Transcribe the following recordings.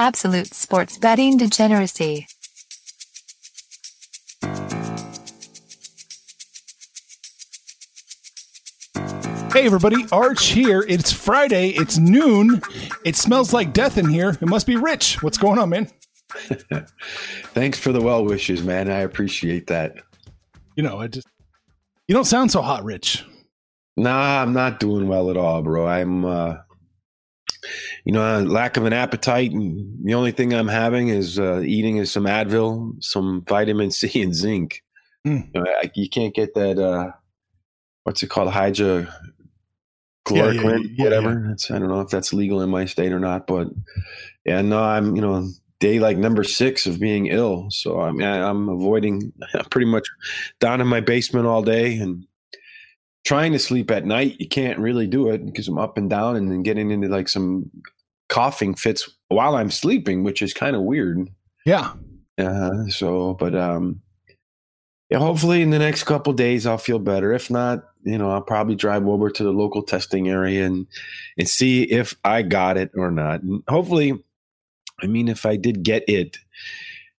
Absolute sports betting degeneracy. Hey everybody, Arch here. It's Friday, it's noon. It smells like death in here. It must be Rich. What's going on, man? Thanks for the well wishes, man. I appreciate that. You know, I just you don't sound so hot, Rich. Nah, I'm not doing well at all, bro. I'm uh you know, lack of an appetite and the only thing I'm having is uh eating is some Advil, some vitamin C and zinc. Mm. You, know, I, you can't get that uh what's it called? Hydra Yeah, yeah, chloroquine, yeah, whatever. I don't know if that's legal in my state or not, but yeah, no, I'm you know day like number six of being ill, so I mean I, I'm avoiding I'm pretty much down in my basement all day and trying to sleep at night. You can't really do it because I'm up and down and then getting into like some coughing fits while I'm sleeping, which is kind of weird. Yeah. Uh, so, but um, yeah, hopefully in the next couple days I'll feel better. If not, you know, I'll probably drive over to the local testing area and and see if I got it or not. And hopefully, I mean, if I did get it,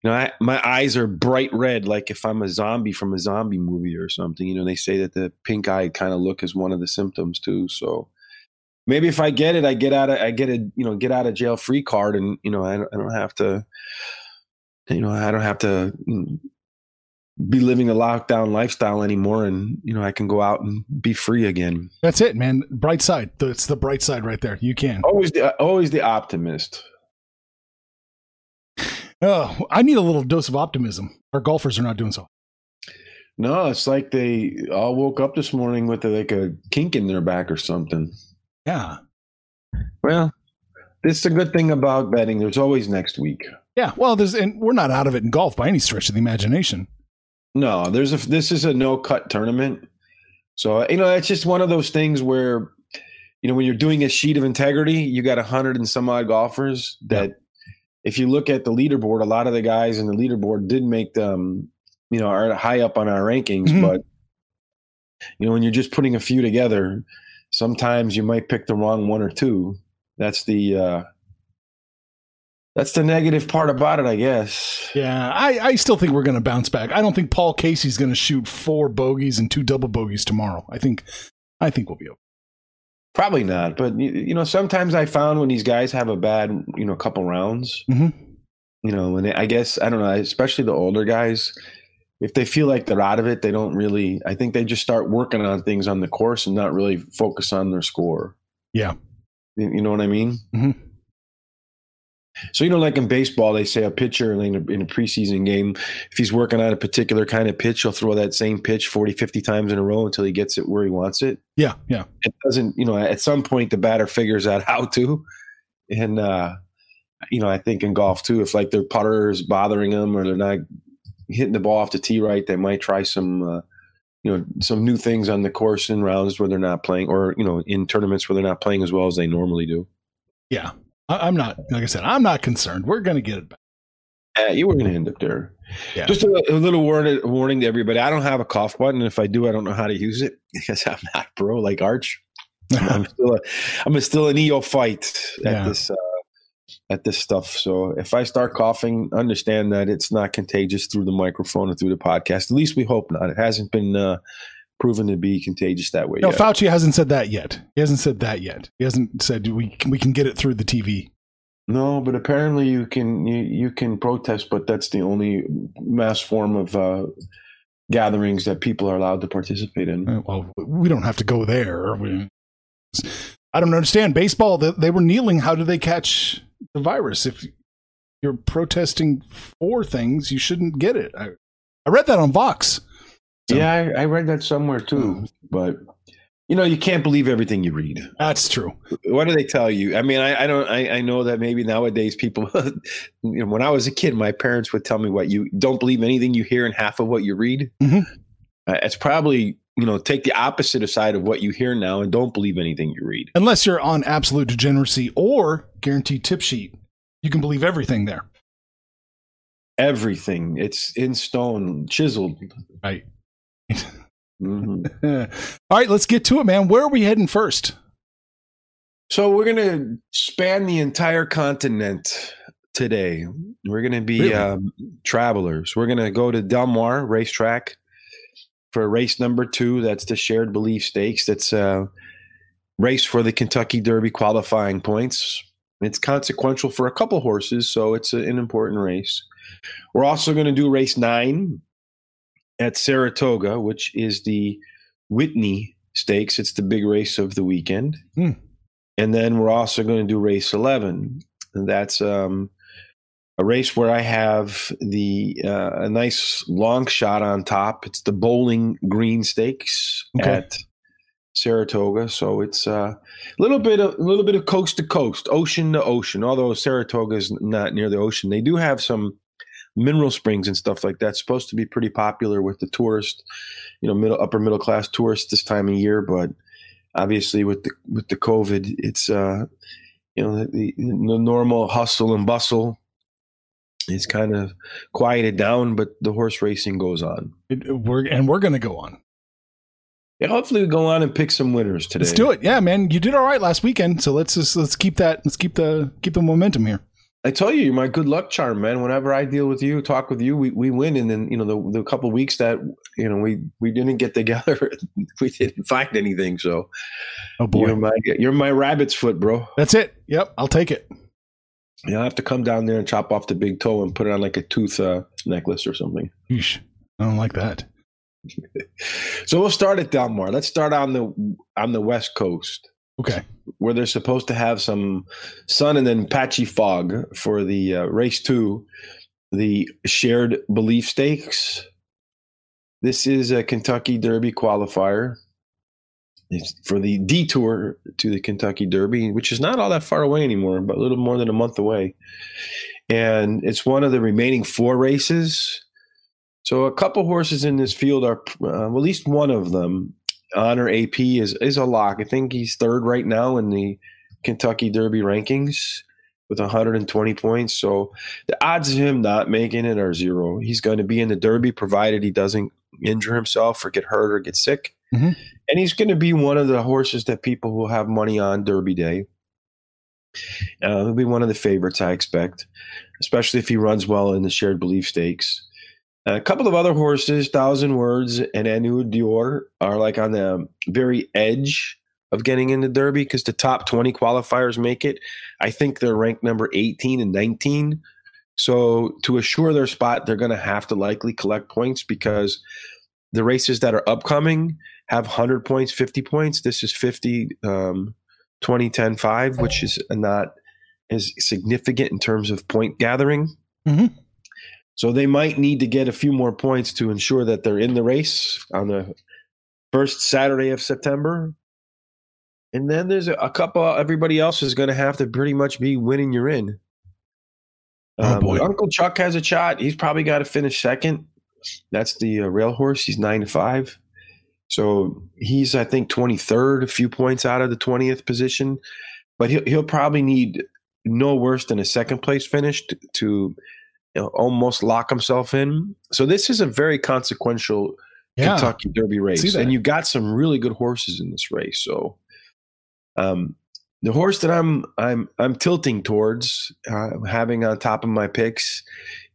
you know, I, my eyes are bright red, like if I'm a zombie from a zombie movie or something. You know, they say that the pink eye kind of look is one of the symptoms too. So maybe if I get it, I get out of I get a you know get out of jail free card, and you know I don't, I don't have to, you know, I don't have to mm, be living a lockdown lifestyle anymore, and you know I can go out and be free again. That's it, man. Bright side. It's the bright side right there. You can. Always the always the optimist. Oh, I need a little dose of optimism. Our golfers are not doing so. No, it's like they all woke up this morning with like a kink in their back or something. Yeah. Well, this is a good thing about betting. There's always next week. Yeah. Well, there's and we're not out of it in golf by any stretch of the imagination. No, there's a this is a no cut tournament. So you know, it's just one of those things where you know when you're doing a sheet of integrity, you got a hundred and some odd golfers that if you look at the leaderboard, a lot of the guys in the leaderboard did make them, you know, are high up on our rankings, Mhm. but you know, when you're just putting a few together, sometimes you might pick the wrong one or two. That's the uh that's the negative part about it, I guess. Yeah, I, I still think we're going to bounce back. I don't think Paul Casey's going to shoot four bogeys and two double bogeys tomorrow. I think I think we'll be okay. Probably not, but you, you know, sometimes I found when these guys have a bad, you know, couple rounds, Mhm. you know, and I guess I don't know, especially the older guys, if they feel like they're out of it, they don't really. I think they just start working on things on the course and not really focus on their score. Yeah. You know what I mean? Mhm. So you know, like in baseball, they say a pitcher in a, in a preseason game, if he's working on a particular kind of pitch, he'll throw that same pitch 40, 50 times in a row until he gets it where he wants it. Yeah. Yeah. It doesn't, you know, at some point the batter figures out how to. And, uh, you know, I think in golf too, if like their putter is bothering them or they're not hitting the ball off the tee right, they might try some, uh, you know, some new things on the course in rounds where they're not playing or, you know, in tournaments where they're not playing as well as they normally do. Yeah. I, I'm not, like I said, I'm not concerned. We're going to get it back. Uh, you were going to end up there. Yeah. Just a, a little warning, warning to everybody. I don't have a cough button. If I do, I don't know how to use it because I'm not pro like Arch. I'm still a, I'm a, still an neophyte at Yeah. this uh, at this stuff. So if I start coughing, understand that it's not contagious through the microphone or through the podcast. At least we hope not. It hasn't been uh, proven to be contagious that way No, yet. Fauci hasn't said that yet. He hasn't said that yet. He hasn't said we can, we can get it through the TV. no, but apparently you can you, you can protest, but that's the only mass form of uh, gatherings that people are allowed to participate in. Uh, Well, we don't have to go there. We- I don't understand baseball. They, they were kneeling. How do they catch the virus? If you're protesting for things, you shouldn't get it. I, I read that on Vox. So- Yeah, I, I read that somewhere too, but you know, you can't believe everything you read. That's true. What do they tell you? I mean, I, I don't. I, I know that maybe nowadays people. you know, when I was a kid, my parents would tell me what you don't believe anything you hear and half of what you read. Mhm. Uh, it's probably you know take the opposite side of what you hear now and don't believe anything you read. Unless you're on absolute degeneracy or guaranteed tip sheet, you can believe everything there. Everything it's in stone, chiseled. Right. Mhm. All right, let's get to it, man. Where are we heading first? So we're gonna span the entire continent today. We're gonna be Really? um, travelers. We're gonna go to Del Mar Racetrack for race number two. That's the Shared Belief Stakes. That's a race for the Kentucky Derby qualifying points. It's consequential for a couple horses, so it's a, an important race. We're also going to do race nine at Saratoga, which is the Whitney Stakes. It's the big race of the weekend. Hmm. And then we're also going to do race 11. And that's um, a race where I have the uh, a nice long shot on top. It's the Bowling Green Stakes Okay. at Saratoga. So it's uh, a little bit of a little bit of coast to coast, ocean to ocean. Although Saratoga is not near the ocean, they do have some mineral springs and stuff like that. Supposed to be pretty popular with the tourist, you know, middle upper middle class tourists this time of year. But obviously, with the with the COVID, it's uh, you know the, the normal hustle and bustle is kind of quieted down, but the horse racing goes on. It- we're and we're going to go on. Yeah, hopefully we go on and pick some winners today. Let's do it. Yeah, man, you did all right last weekend, so let's just let's keep that. Let's keep the keep the momentum here. I tell you, you're my good luck charm, man. Whenever I deal with you, talk with you, we, we win. And then, you know, the, the couple weeks that, you know, we, we didn't get together, we didn't find anything. So Oh boy, you're my, you're my rabbit's foot, bro. that's it. Yep, I'll take it. You know, I have to come down there and chop off the big toe and put it on like a tooth uh, necklace or something. Yeesh, I don't like that. So we'll start at Del Mar. Let's start on the, on the West coast. Okay, where they're supposed to have some sun and then patchy fog for the uh, race two, the shared belief stakes. This is a Kentucky Derby qualifier. It's for the detour to the Kentucky Derby, which is not all that far away anymore, but a little more than a month away. And it's one of the remaining four races. So a couple horses in this field are, uh, at least one of them Honor AP is is a lock. I think he's third right now in the Kentucky Derby rankings with 120 points. So the odds of him not making it are zero. He's going to be in the Derby provided he doesn't injure himself or get hurt or get sick. Mhm. And he's going to be one of the horses that people will have money on Derby Day. Uh, he'll be one of the favorites, I expect, especially if he runs well in the shared belief stakes. A couple of other horses, Thousand Words and Anu Dior, are like on the very edge of getting into Derby because the top 20 qualifiers make it. I think they're ranked number 18 and 19. So to assure their spot, they're going to have to likely collect points because the races that are upcoming have 100 points, 50 points. This is 50, um, 20, 10, 5, which is not as significant in terms of point gathering. Mhm. So they might need to get a few more points to ensure that they're in the race on the first Saturday of September. And then there's a, a couple, everybody else is going to have to pretty much be winning you're in. Oh, boy. Uncle Chuck has a shot. He's probably got to finish second. That's the uh, rail horse. He's nine to five. So he's, I think, 23rd, a few points out of the 20th position. But he'll, he'll probably need no worse than a second place finish to, to almost lock himself in. So this is a very consequential Yeah. Kentucky Derby race, and you got some really good horses in this race. So, um, the horse that I'm I'm I'm tilting towards uh, having on top of my picks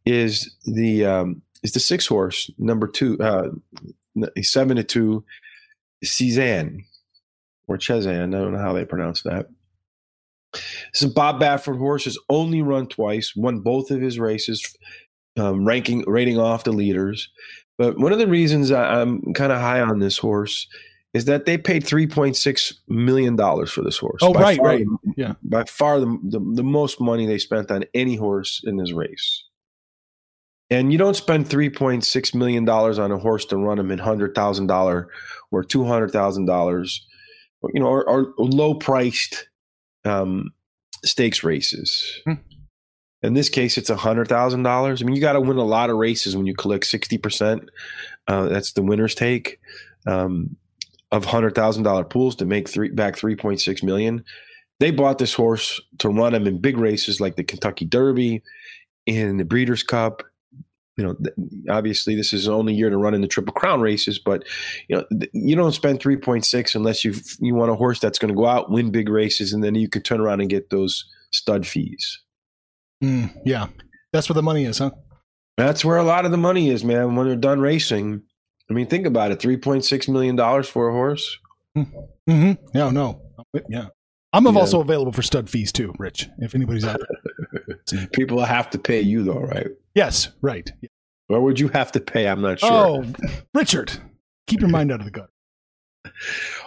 is the um, is the six horse number two uh, seven to two Cezanne or Chezanne. I don't know how they pronounce that. Is Bob Baffert horse. Has only run twice. Won both of his races, um, ranking rating off the leaders. But one of the reasons I, I'm kind of high on this horse is that they paid 3.6 million dollars for this horse. Oh, By right, far right. the- Yeah. by far the, the the most money they spent on any horse in this race. And you don't spend 3.6 million dollars on a horse to run him in hundred thousand dollar or two hundred thousand dollars, you know, or, or low priced um, stakes races. Hmm. In this case, it's hundred thousand dollars. I mean, you got to win a lot of races when you collect sixty percent. Uh, that's the winner's take um, of hundred thousand dollar pools to make three back three point six million. They bought this horse to run him in big races like the Kentucky Derby, in the Breeders' Cup. You know, th- obviously this is the only year to run in the Triple Crown races, but you know th- you don't spend three point six unless you you want a horse that's going to go out win big races, and then you could turn around and get those stud fees. Mm, yeah. That's where the money is, huh? That's where a lot of the money is, man. When they're done racing, I mean, think about it: three point six million dollars for a horse. Mm-hmm. No, no. Yeah. I'm Yeah. also available for stud fees too, Rich, if anybody's out there. People have to pay you, though, right? Yes, right. Or would you have to pay? I'm not sure. Oh, Richard, keep your mind out of the gutter.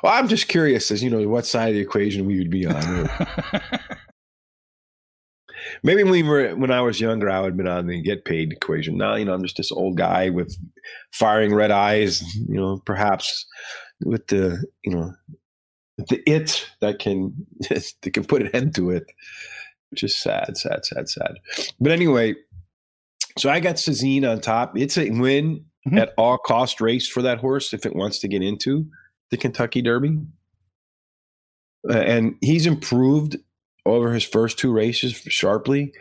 Well, I'm just curious as you know what side of the equation we would be on. Maybe when we were when I was younger, I would have been on the get paid equation. Now, you know, I'm just this old guy with firing red eyes. You know, perhaps with the you know the it that can that can put an end to it, which is sad, sad, sad, sad. But anyway, so I got Cezanne on top. It's a win Mhm. at all cost race for that horse if it wants to get into the Kentucky Derby. Uh, and he's improved over his first two races sharply.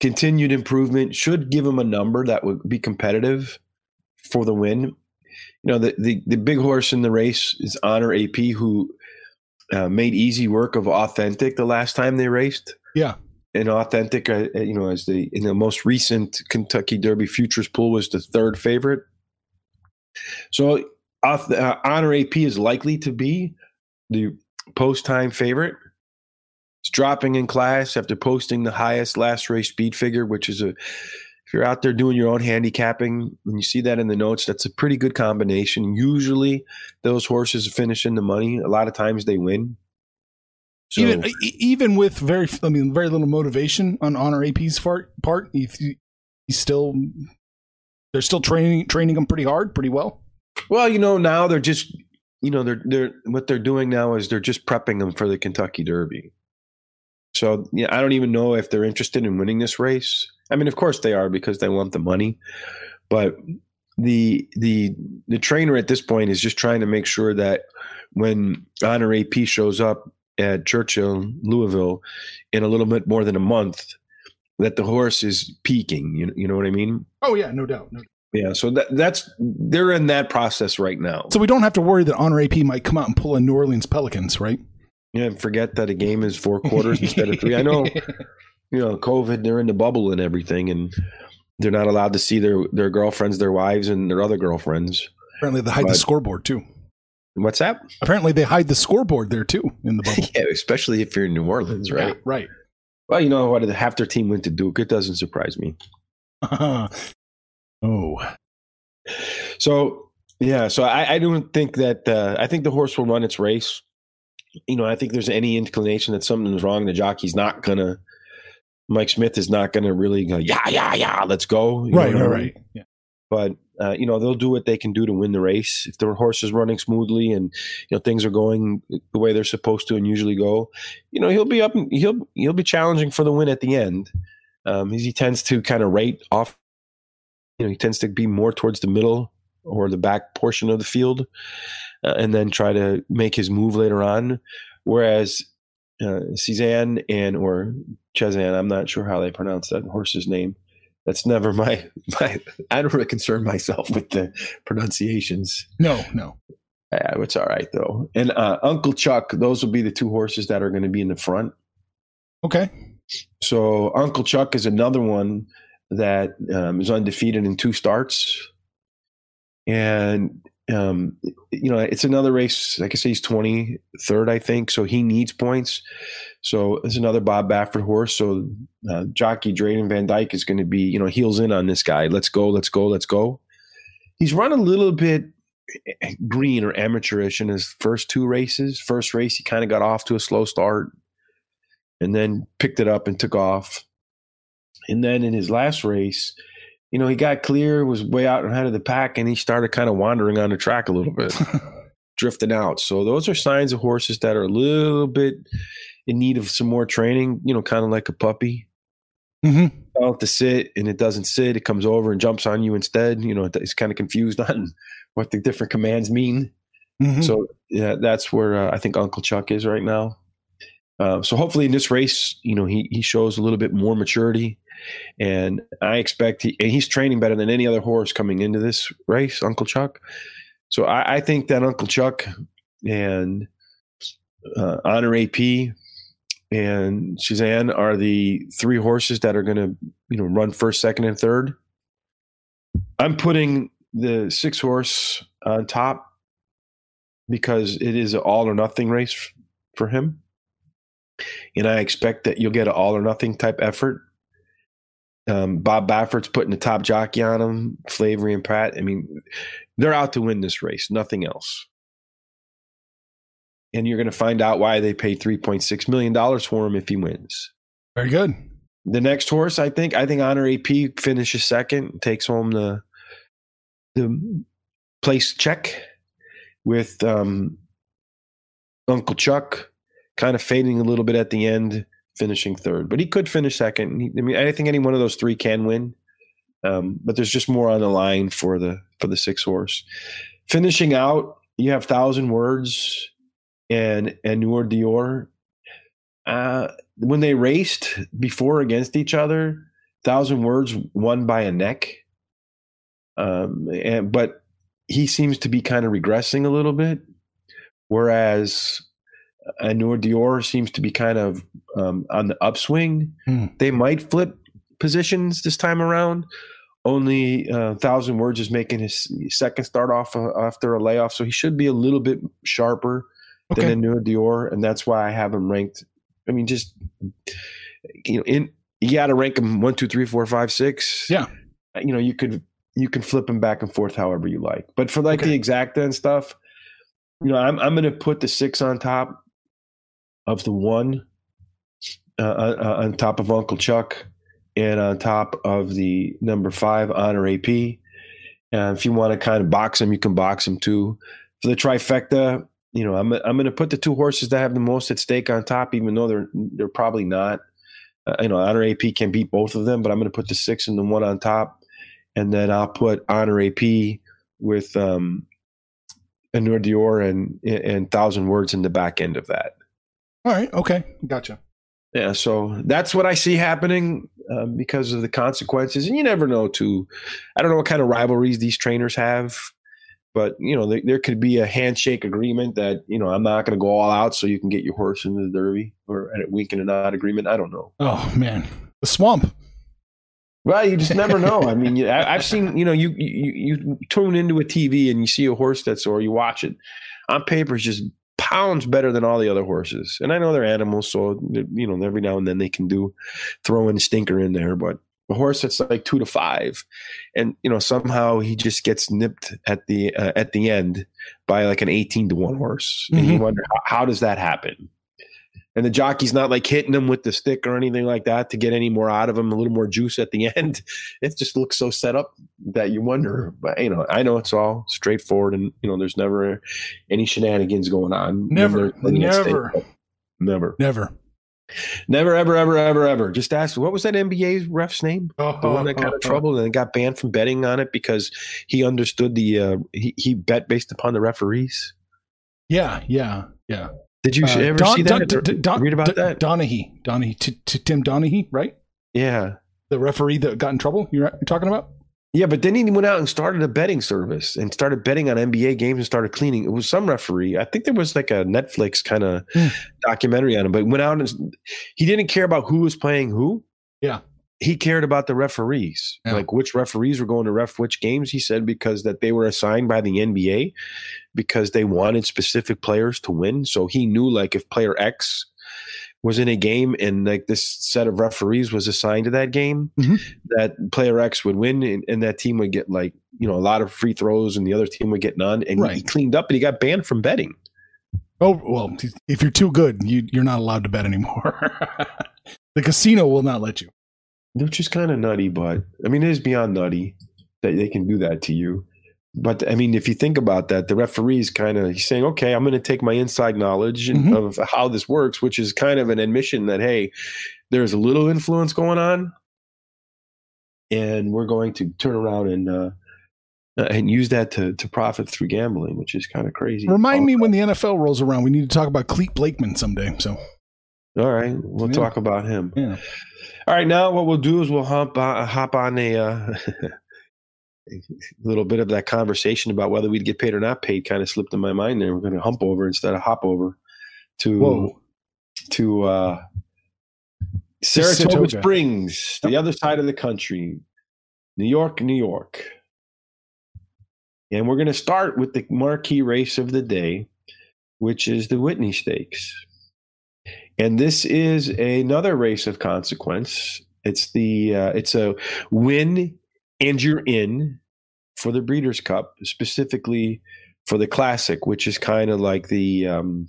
Continued improvement should give him a number that would be competitive for the win. You know, the, the, the big horse in the race is Honor AP, who uh, made easy work of Authentic the last time they raced. Yeah. And Authentic, uh, you know, as the in the most recent Kentucky Derby futures pool was the third favorite. So uh, Honor AP is likely to be the post time favorite. It's dropping in class after posting the highest last race speed figure, which is a if you're out there doing your own handicapping and you see that in the notes, that's a pretty good combination. Usually those horses finish in the money. A lot of times they win. So, even uh, e- even with very, I mean, very little motivation on Honor AP's part, part he, he's still they're still training training him pretty hard, pretty well. well, you know, now they're just you know, they're they're what they're doing now is they're just prepping them for the Kentucky Derby. So yeah, I don't even know if they're interested in winning this race. I mean, of course they are because they want the money, but the the the trainer at this point is just trying to make sure that when Honor AP shows up at Churchill, Louisville, in a little bit more than a month, that the horse is peaking. You you know what I mean? Oh yeah, no doubt. No doubt. Yeah. So that that's they're in that process right now. So we don't have to worry that Honor AP might come out and pull a New Orleans Pelicans, right? Yeah, and forget that a game is four quarters instead of three. I know, you know, COVID, they're in the bubble and everything, and they're not allowed to see their their girlfriends, their wives, and their other girlfriends. Apparently, they hide the scoreboard too. What's that? Apparently, they hide the scoreboard there too in the bubble. yeah, especially if you're in New Orleans, right? Yeah, right. Well, you know what? Half their team went to Duke. It doesn't surprise me. oh. So yeah, so I, I don't think that uh, I think the horse will run its race. You know, I think there's any inclination that something's wrong. The jockey's not gonna. Mike Smith is not gonna really go. Yeah, yeah, yeah. Let's go. You Right, know right, right. Yeah. But uh, you know they'll do what they can do to win the race. If the horse is running smoothly and you know things are going the way they're supposed to and usually go, you know he'll be up. He'll he'll be challenging for the win at the end. Um, he tends to kind of rate off. You know he tends to be more towards the middle or the back portion of the field, uh, and then try to make his move later on. Whereas uh, Cezanne and or Chezanne, I'm not sure how they pronounce that horse's name that's never my my. I don't really concern myself with the pronunciations. No, no. Uh, it's all right though. And uh, Uncle Chuck, those will be the two horses that are going to be in the front. Okay. So Uncle Chuck is another one that um, is undefeated in two starts, and um, you know it's another race. Like I say, he's twenty third, I think. So he needs points. So it's another Bob Baffert horse. So uh, jockey Drayden Van Dyke is going to be you know heels in on this guy. Let's go, let's go, let's go. He's run a little bit green or amateurish in his first two races. First race, he kind of got off to a slow start and then picked it up and took off. And then in his last race, you know, he got clear, was way out ahead of the pack, and he started kind of wandering on the track a little bit, drifting out. So those are signs of horses that are a little bit in need of some more training, you know, kind of like a puppy. Mm-hmm. To sit and it doesn't sit, it comes over and jumps on you instead. You know, it's kind of confused on what the different commands mean. Mm-hmm. So yeah, that's where uh, I think Uncle Chuck is right now. Uh, so hopefully in this race, you know, he he shows a little bit more maturity, and I expect he and he's training better than any other horse coming into this race, Uncle Chuck. So I, I think that Uncle Chuck and uh, Honor AP and Cezanne are the three horses that are going to you know run first, second, and third. I'm putting the six horse on top because it is an all or nothing race for him. And I expect that you'll get an all or nothing type effort. Um, Bob Baffert's putting the top jockey on him, Flavien Prat. I mean, they're out to win this race, nothing else. And you're going to find out why they paid $3.6 million for him if he wins. Very good. The next horse, I think, I think Honor AP finishes second, takes home the the place check with um, Uncle Chuck kind of fading a little bit at the end, finishing third. But he could finish second. I mean, I think any one of those three can win. Um, but there's just more on the line for the for the six horse. Finishing out, you have thousand words and and Noor Dior. Uh, when they raced before against each other, thousand words won by a neck. Um, and but he seems to be kind of regressing a little bit, whereas Anur Dior seems to be kind of um, on the upswing. Hmm. They might flip positions this time around. Only uh, Thousand Words is making his second start off uh, after a layoff, so he should be a little bit sharper Okay. than Anur Dior, and that's why I have them ranked. I mean, just you know, in you got to rank them one, two, three, four, five, six. Yeah. you know, you could you can flip them back and forth however you like. But for like Okay. the exacta and stuff, you know, I'm I'm to put the six on top of the one, uh, uh, on top of Uncle Chuck, and on top of the number five Honor AP. And if you want to kind of box them, you can box them too. For the trifecta, you know, I'm I'm going to put the two horses that have the most at stake on top, even though they're they're probably not. Uh, you know, Honor AP can beat both of them, but I'm going to put the six and the one on top and then I'll put Honor AP with um, Anur Dior and and Thousand Words in the back end of that. All right. Okay. Gotcha. Yeah, so that's what I see happening um, because of the consequences, and you never know. Too, I don't know what kind of rivalries these trainers have, but you know there, there could be a handshake agreement that you know I'm not going to go all out so you can get your horse into the Derby, or a wink and a nod agreement. I don't know. Oh man, the swamp. Well, you just never know. I mean, you, I, I've seen, you know, you, you you tune into a TV and you see a horse that's, or you watch it on paper is just pounds better than all the other horses. And I know they're animals, so you know every now and then they can do throw in a stinker in there, but a horse that's like two to five, and you know somehow he just gets nipped at the uh, at the end by like an eighteen to one horse, and you Mhm. wonder how, how does that happen? And the jockey's not like hitting him with the stick or anything like that to get any more out of him, a little more juice at the end. It just looks so set up that you wonder. But you know, I know it's all straightforward, and you know, there's never any shenanigans going on. Never, there's money at stake. never. never, Never. Never, ever, ever, ever, ever. Just ask what was that NBA ref's name? Oh, the one that got in trouble and got banned from betting on it because he understood the uh, he, he bet based upon the referees. Yeah, yeah, yeah. Did you Uh, ever Don- see that? or D- Don- read about that? Donahue, Donahue, T- T- Tim Donahue, right? yeah, The referee that got in trouble. You're, you're talking about? Yeah. But then he went out and started a betting service and started betting on NBA games and started cleaning. It was some referee. I think there was like a Netflix kind of Hmm. documentary on him. But went out and he didn't care about who was playing who. Yeah. He cared about the referees, Yeah. like which referees were going to ref which games. He said because that they were assigned by the NBA because they wanted specific players to win. So he knew like if player X was in a game and like this set of referees was assigned to that game, Mhm. that player X would win and, and that team would get like, you know, a lot of free throws and the other team would get none. And he cleaned up and he got banned from betting. Oh well, if you're too good, you, you're not allowed to bet anymore. the casino will not let you. Which is kind of nutty, but I mean, it is beyond nutty that they can do that to you. But I mean, if you think about that, the referee's kind of he's saying, "Okay, I'm going to take my inside knowledge Mhm. of how this works," which is kind of an admission that hey, there's a little influence going on, and we're going to turn around and uh, uh, and use that to to profit through gambling, which is kind of crazy. Remind me when the NFL rolls around. We need to talk about Clete Blakeman someday. So All right, we'll Yeah. talk about him. yeah, All right, now what we'll do is we'll hop on, hop on a, uh, a little bit of that conversation about whether we'd get paid or not paid. Kind of slipped in my mind there. We're going to hump over instead of hop over to Whoa. to uh, Saratoga, Saratoga. Springs, the other side of the country, New York, New York. And we're going to start with the marquee race of the day, which is the Whitney Stakes. And this is another race of consequence. It's the uh, it's a win and you're in for the Breeders' Cup, specifically for the Classic, which is kind of like the um,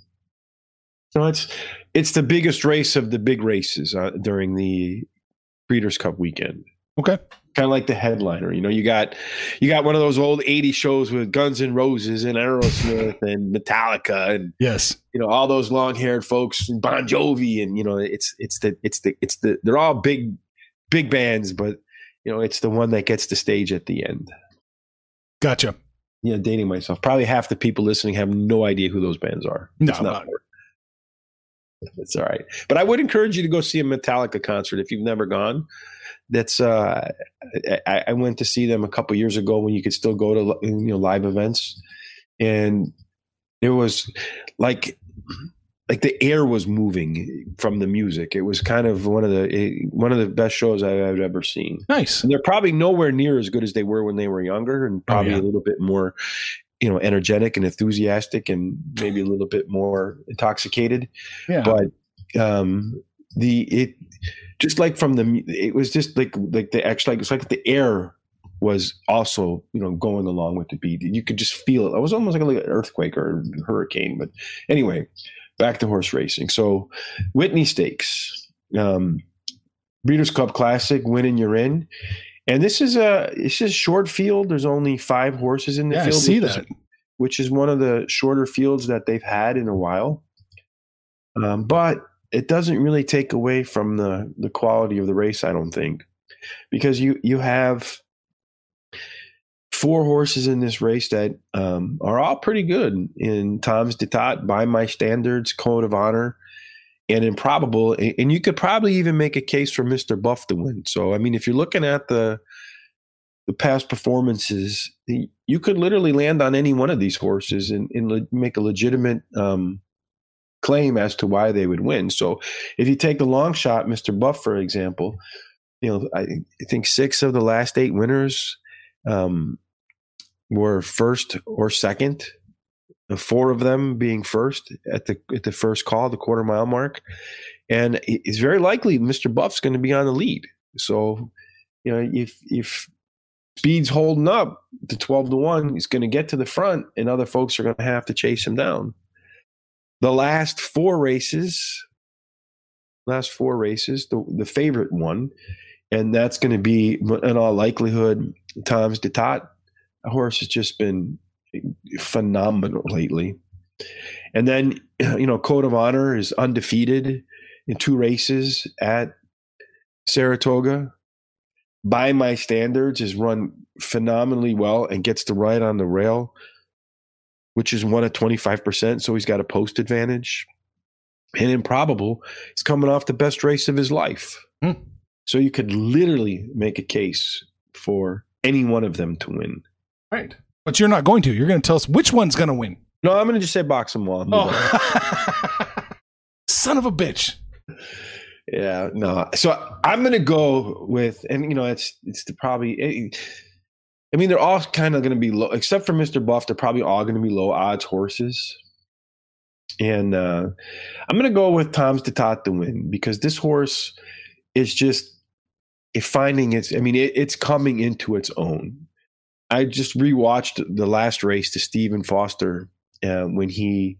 so it's it's the biggest race of the big races uh, during the Breeders' Cup weekend okay. kind of like the headliner. You know, you got you got one of those old '80s shows with Guns N' Roses and Aerosmith and Metallica and Yes. you know all those long-haired folks, and Bon Jovi, and you know it's it's the it's the it's the they're all big big bands, but you know it's the one that gets the stage at the end. Gotcha. You know, dating myself. Probably half the people listening have no idea who those bands are. No, It's not. uh, It's all right, but I would encourage you to go see a Metallica concert if you've never gone. That's uh, I, I went to see them a couple years ago when you could still go to you know live events, and it was like like the air was moving from the music. It was kind of one of the eh, one of the best shows I've ever seen. Nice. And they're probably nowhere near as good as they were when they were younger, and probably yeah. a little bit more, you know, energetic and enthusiastic, and maybe a little bit more intoxicated. Yeah. But um, the it just like from the it was just like like the actually like it's like the air was also you know going along with the beat. You could just feel it. It was almost like, a, like an earthquake or hurricane. But anyway, back to horse racing. So Whitney Stakes. Um, Breeders' Cup Classic, winning you're in. And this is a it's just short field. There's only five horses in the yeah, I field. see which is- that. which is one of the shorter fields that they've had in a while. Um, but it doesn't really take away from the the quality of the race, I don't think, because you you have four horses in this race that um, are all pretty good in Tom's D'Etat, by my standards, Code of Honor, and Improbable, and you could probably even make a case for Mister Buff to win. So, I mean, if you're looking at the the past performances, you could literally land on any one of these horses and, and le- make a legitimate um, claim as to why they would win. So, if you take the long shot, Mr. Buff, for example, you know, I, I think six of the last eight winners um, were first or second four of them being first at the at the first call, the quarter mile mark, and it's very likely Mr. Buff's going to be on the lead. So, you know, if if speed's holding up to twelve to one, he's going to get to the front, and other folks are going to have to chase him down. The last four races, last four races, the the favorite one, and that's going to be in all likelihood Tom's D'Etat. A horse has just been phenomenal lately. And then, you know, Code of Honor is undefeated in two races at Saratoga. By my standards, is run phenomenally well and gets to ride on the rail, which is one at 25%. So he's got a post advantage. And Improbable is coming off the best race of his life. Hmm. So you could literally make a case for any one of them to win. Right. But you're not going to. You're going to tell us which one's going to win. No, I'm going to just say box them all. Oh. Son of a bitch. Yeah, no. So I'm going to go with, and you know, it's it's the probably. It, I mean, they're all kind of going to be low, except for Mr. Buff. They're probably all going to be low odds horses. And uh, I'm going to go with Tom's D'Etat to win because this horse is just finding its. I mean, it, it's coming into its own. I just rewatched the last race to Stephen Foster uh, when he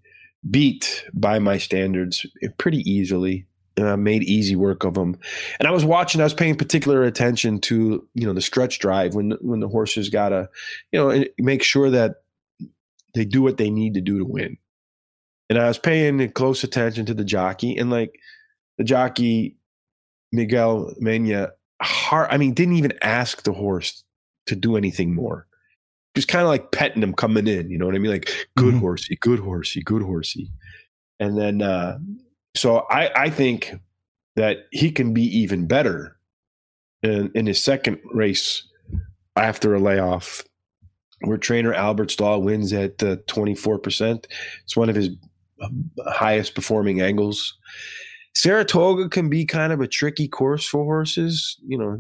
beat by my standards pretty easily. Uh, made easy work of him, and I was watching. I was paying particular attention to you know the stretch drive when when the horses gotta you know make sure that they do what they need to do to win. And I was paying close attention to the jockey, and like the jockey Miguel Mena, hard. I mean, didn't even ask the horse to do anything more. Just kind of like petting him coming in, you know what I mean? Like good mm-hmm. horsey, good horsey, good horsey. And then uh so I I think that he can be even better in, in his second race after a layoff where trainer Albert Stall wins at uh, 24%. It's one of his um, highest performing angles. Saratoga can be kind of a tricky course for horses. You know,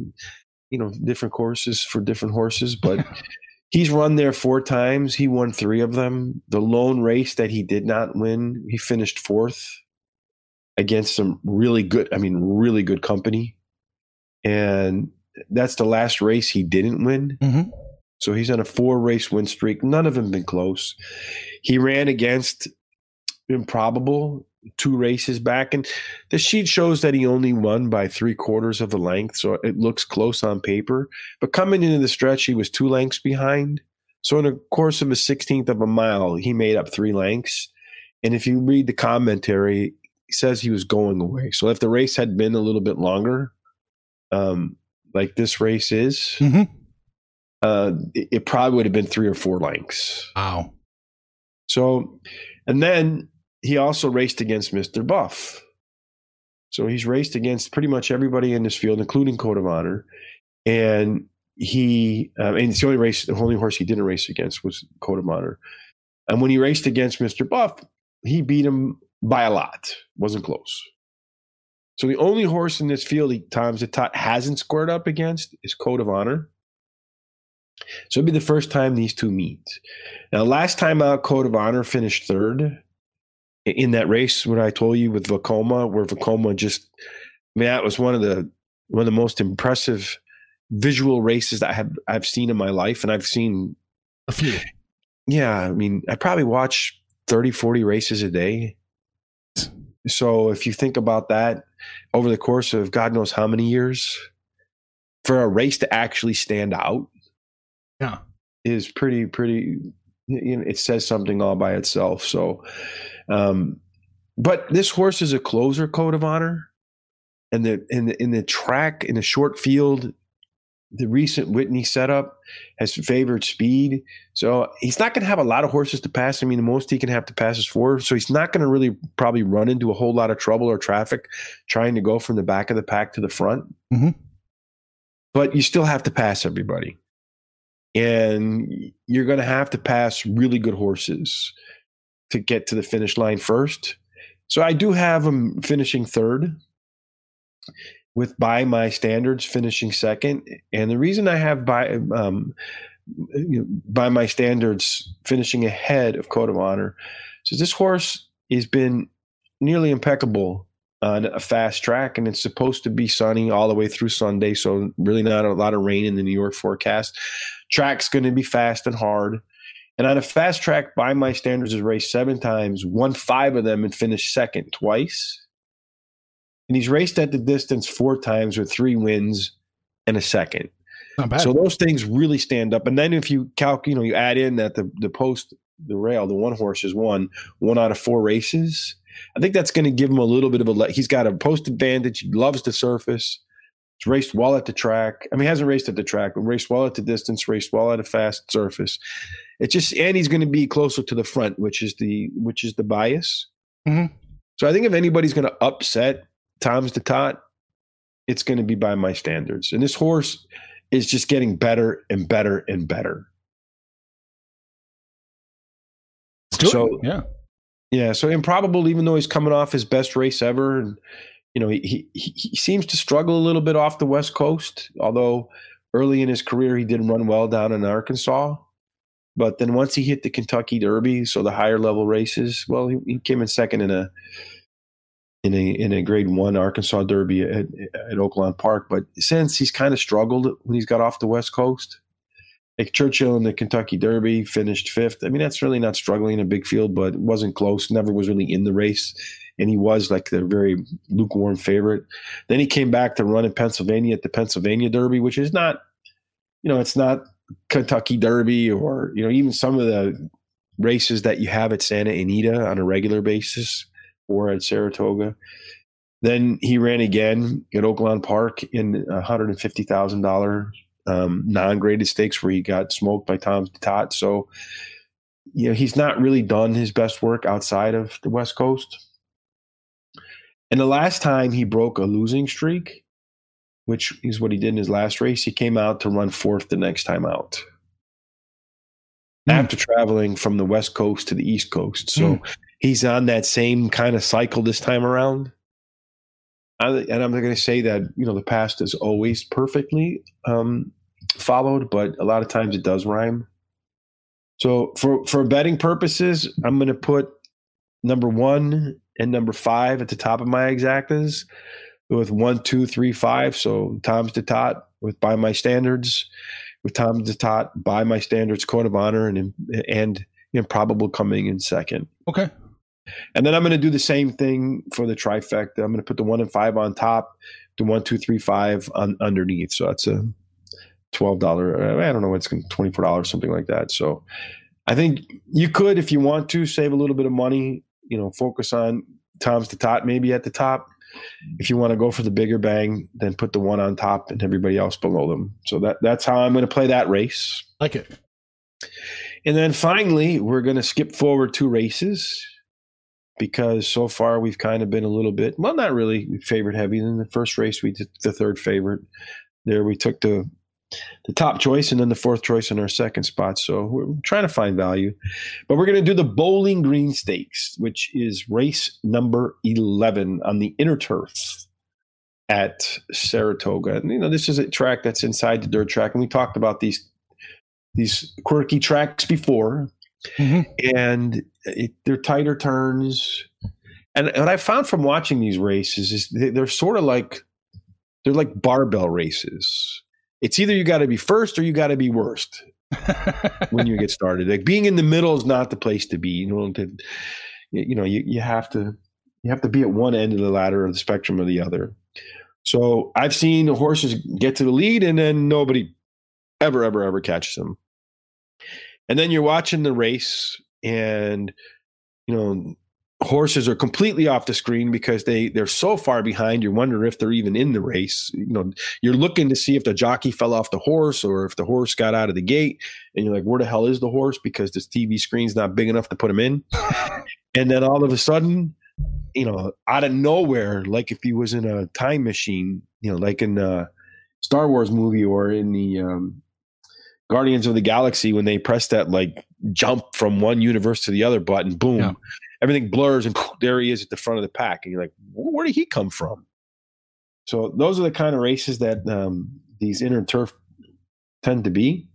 you know different courses for different horses, but he's run there four times. He won three of them. The lone race that he did not win, he finished fourth against some really good, I mean, really good company. And that's the last race he didn't win. Mm-hmm. So he's on a four race win streak. None of them been close. He ran against Improbable two races back. And the sheet shows that he only won by three quarters of a length. So it looks close on paper. But coming into the stretch, he was two lengths behind. So in the course of a 16th of a mile, he made up three lengths. And if you read the commentary, he says he was going away. So if the race had been a little bit longer, um, like this race is, mm-hmm. uh, it, it probably would have been three or four lengths. Wow. So, and then he also raced against Mr. Buff. So he's raced against pretty much everybody in this field, including Code of Honor. And he, um, and it's the only race, the only horse he didn't race against was Code of Honor. And when he raced against Mr. Buff, he beat him by a lot. Wasn't close. So the only horse in this field he Tom's D'Etat hasn't squared up against is Code of Honor. So it'll be the first time these two meet. Now, last time out, Code of Honor finished third in that race when I told you with Vekoma, where Vekoma just I mean that was one of the one of the most impressive visual races that I have I've seen in my life. And I've seen a few. Yeah. I mean, I probably watch 30, 40 races a day. So if you think about that over the course of God knows how many years, for a race to actually stand out, yeah, is pretty pretty. You know, it says something all by itself. So, um, but this horse is a closer code of honor, and the in the in the track in the short field, the recent Whitney setup has favored speed. So he's not going to have a lot of horses to pass. I mean, the most he can have to pass is four. So he's not going to really probably run into a whole lot of trouble or traffic trying to go from the back of the pack to the front. Mm-hmm. But you still have to pass everybody. And you're going to have to pass really good horses to get to the finish line first. So I do have him finishing third with by my standards finishing second. And the reason I have by um, by my standards, finishing ahead of Code of Honor. So this horse has been nearly impeccable on a fast track, and it's supposed to be sunny all the way through Sunday. So really not a lot of rain in the New York forecast. Track's going to be fast and hard. And on a fast track, by my standards, has raced seven times, won five of them, and finished second twice. And he's raced at the distance four times with three wins and a second. So those things really stand up. And then if you calc, you know, you add in that the the post the rail, the one horse has won one out of four races. I think that's going to give him a little bit of a. He's got a post advantage. He loves the surface. He's raced well at the track. I mean, he hasn't raced at the track, but raced well at the distance. Raced well at a fast surface. It's just, and he's going to be closer to the front, which is the which is the bias. Mhm. So I think if anybody's going to upset Tom's D'Etat, it's going to be by my standards. And this horse is just getting better and better and better. Let's do it. so- yeah. Yeah, so improbable, even though he's coming off his best race ever, and you know he, he he seems to struggle a little bit off the West Coast. Although early in his career he did run well down in Arkansas, but then once he hit the Kentucky Derby, so the higher level races, well, he, he came in second in a in a in a Grade One Arkansas Derby at, at Oaklawn Park. But since he's kind of struggled when he's got off the West Coast, like Churchill in the Kentucky Derby finished fifth. I mean, that's really not struggling in a big field, but wasn't close. Never was really in the race, and he was like the very lukewarm favorite. Then he came back to run in Pennsylvania at the Pennsylvania Derby, which is not, you know, it's not Kentucky Derby or you know even some of the races that you have at Santa Anita on a regular basis or at Saratoga. Then he ran again at Oaklawn Park in a hundred and fifty thousand dollar um, non-graded stakes where he got smoked by Tom Tot. So, you know, he's not really done his best work outside of the West Coast. And the last time he broke a losing streak, which is what he did in his last race, he came out to run fourth the next time out. Hmm. After traveling from the West Coast to the East Coast. So he's on that same kind of cycle this time around. I, and I'm not going to say that you know the past is always perfectly um, followed, but a lot of times it does rhyme. So for for betting purposes, I'm going to put number one and number five at the top of my exactas with one, two, three, five. So Tom's D'Etat with by my standards, with Tom's D'Etat by my standards, code of honor, and and improbable coming in second. Okay. And then I'm going to do the same thing for the trifecta. I'm going to put the one and five on top, the one, two, three, five on underneath. So that's a twelve dollar. Uh, I don't know. It's twenty four dollars, something like that. So I think you could, if you want to, save a little bit of money. You know, focus on Tom's D'Etat maybe at the top. If you want to go for the bigger bang, then put the one on top and everybody else below them. So that that's how I'm going to play that race. Like it. And then finally, we're going to skip forward two races because so far we've kind of been a little bit, well, not really favorite heavy. In the first race, we did the third favorite. There, we took the the top choice and then the fourth choice in our second spot. So we're trying to find value. But we're going to do the Bowling Green Stakes, which is race number 11 on the inner turf at Saratoga. And, you know, this is a track that's inside the dirt track. And we talked about these these quirky tracks before, Mhm. and it, they're tighter turns. And what I found from watching these races is they, they're sort of like they're like barbell races. It's either you got to be first or you got to be worst when you get started. Like being in the middle is not the place to be. You know, to, you know, you, you have to you have to be at one end of the ladder or the spectrum or the other. So I've seen the horses get to the lead and then nobody ever, ever, ever catches them. And then you're watching the race and you know horses are completely off the screen because they they're so far behind you wonder if they're even in the race. You know you're looking to see if the jockey fell off the horse or if the horse got out of the gate and you're like where the hell is the horse? Because this tv screen's not big enough to put him in. And then all of a sudden you know out of nowhere like if he was in a time machine you know like in a star wars movie or in the um Guardians of the Galaxy when they press that like jump from one universe to the other button, boom, Yeah. Everything blurs and there he is at the front of the pack, and you're like, where did he come from? So those are the kind of races that um, these inner turf tend to be.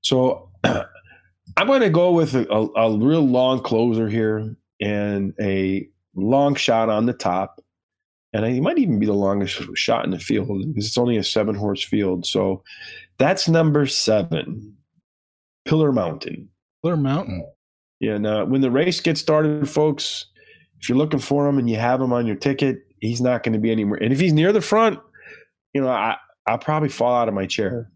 So I'm going to go with a, a, a real long closer here and a long shot on the top. And it might even be the longest shot in the field because it's only a seven horse field. So that's number seven, Pillar Mountain. Pillar Mountain. Yeah. Now, when the race gets started, folks, if you're looking for him and you have him on your ticket, he's not going to be anywhere. And if he's near the front, you know, I, I'll probably fall out of my chair.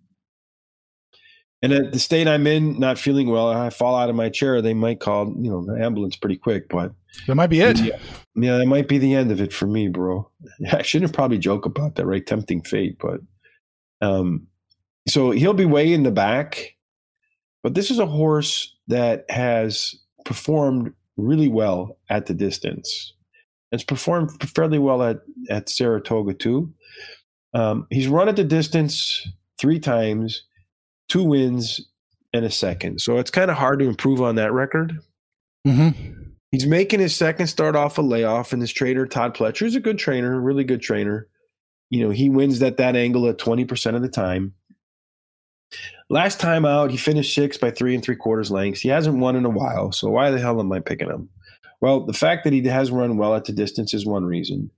And at the state I'm in, not feeling well, I fall out of my chair. They might call, you know, the ambulance pretty quick. But that might be it. Yeah, yeah, that might be the end of it for me, bro. I shouldn't probably joke about that, right? Tempting fate, but um, so he'll be way in the back. But this is a horse that has performed really well at the distance. It's performed fairly well at at Saratoga too. Um, he's run at the distance three times two wins and a second. So it's kind of hard to improve on that record. Mm-hmm. He's making his second start off a layoff, and this trainer, Todd Pletcher, is a good trainer, really good trainer. You know, he wins at that angle at 20% of the time. Last time out, he finished sixth by three and three quarters lengths. He hasn't won in a while, so why the hell am I picking him? Well, the fact that he has run well at the distance is one reason.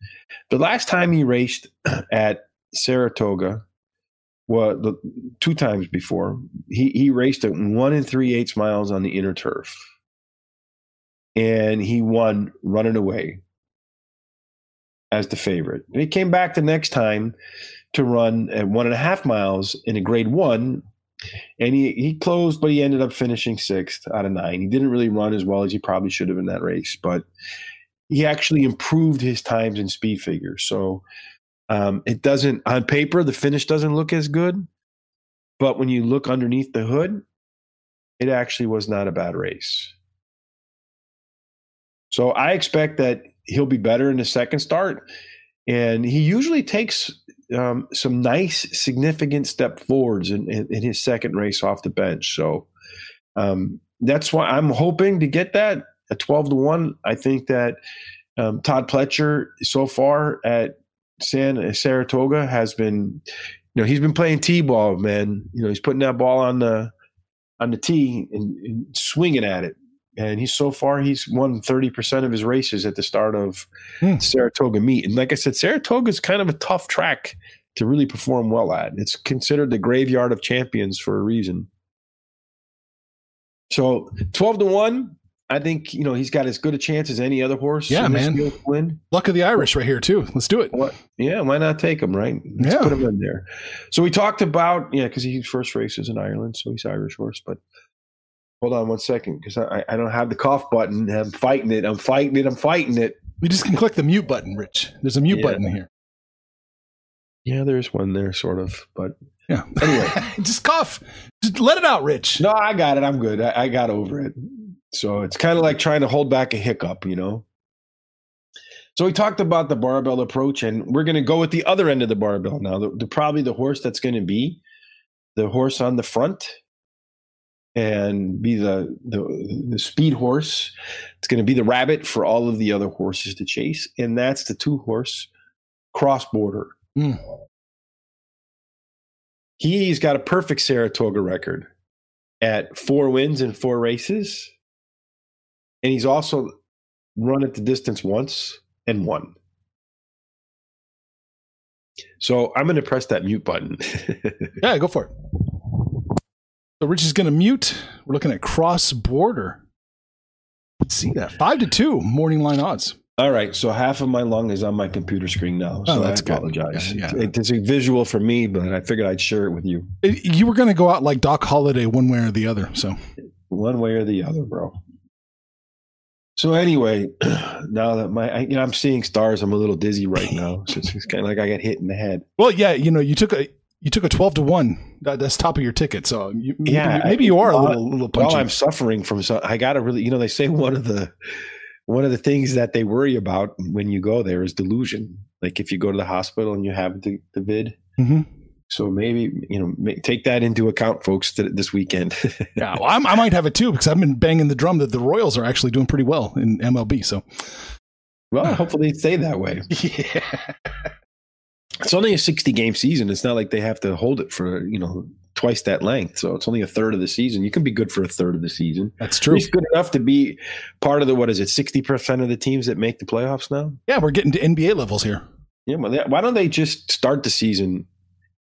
The last time he raced at Saratoga, well, the, two times before. He he raced at one and three eighths miles on the inner turf, and he won running away as the favorite. And he came back the next time to run at one and a half miles in a grade one, and he he closed, but he ended up finishing sixth out of nine. He didn't really run as well as he probably should have in that race, but he actually improved his times and speed figures. So um, it doesn't on paper the finish doesn't look as good, but when you look underneath the hood, it actually was not a bad race. So I expect that he'll be better in the second start, and he usually takes um, some nice, significant step forwards in, in, in, his second race off the bench. So um, that's why I'm hoping to get that at 12 to 1. I think that um, Todd Pletcher so far at San Saratoga has been, you know, he's been playing t-ball, man. You know, he's putting that ball on the on the tee and, and swinging at it. And he's so far he's won thirty percent of his races at the start of hmm. Saratoga meet. And like I said, Saratoga is kind of a tough track to really perform well at. It's considered the graveyard of champions for a reason. So twelve to one, I think you know he's got as good a chance as any other horse. Yeah, man. Win. Luck of the Irish right here too. Let's do it. What? Yeah, why not take him? Right? Let's yeah. put him in there. So we talked about yeah, because his first race is in Ireland, so he's Irish horse. But hold on one second, because I, I don't have the cough button. I'm fighting it. I'm fighting it. I'm fighting it. We just can click the mute button, Rich. There's a mute yeah. button here. Yeah, there's one there, sort of, but yeah. Anyway, just cough. Just let it out, Rich. No, I got it. I'm good. I, I got over it. So it's kind of like trying to hold back a hiccup, you know? So we talked about the barbell approach, and we're going to go with the other end of the barbell now. The, the probably the horse that's going to be the horse on the front and be the, the the speed horse. It's going to be the rabbit for all of the other horses to chase, and that's the two horse cross border. Mm. He's got a perfect Saratoga record at four wins in four races and he's also run at the distance once and won. So I'm going to press that mute button. yeah, go for it. So Rich is going to mute. We're looking at cross border. Let's see that five to two morning line odds. All right, so half of my lung is on my computer screen now. So oh, that's I apologize. Good. Yeah, yeah. It's a visual for me, but I figured I'd share it with you. You were going to go out like Doc Holliday, one way or the other. So one way or the other, bro. So anyway, now that my I, you know I'm seeing stars, I'm a little dizzy right now. So it's, it's kind of like I got hit in the head. Well, yeah, you know, you took a you took a twelve to one. That, that's top of your ticket. So you, yeah, maybe, maybe you are a little, little punchy. While I'm suffering from, so I got to really, you know, they say one of the one of the things that they worry about when you go there is delusion. Like if you go to the hospital and you have the, the vid, mm-hmm. So maybe you know take that into account, folks, this weekend. yeah, well, i might have it too because I've been banging the drum that the Royals are actually doing pretty well in MLB. So, well, hopefully stay that way. Yeah, it's only a sixty game season. It's not like they have to hold it for you know twice that length, so it's only a third of the season. You can be good for a third of the season. That's true. He's good enough to be part of the what is it, sixty percent of the teams that make the playoffs now. Yeah, we're getting to NBA levels here. Yeah, well, they- why don't they just start the season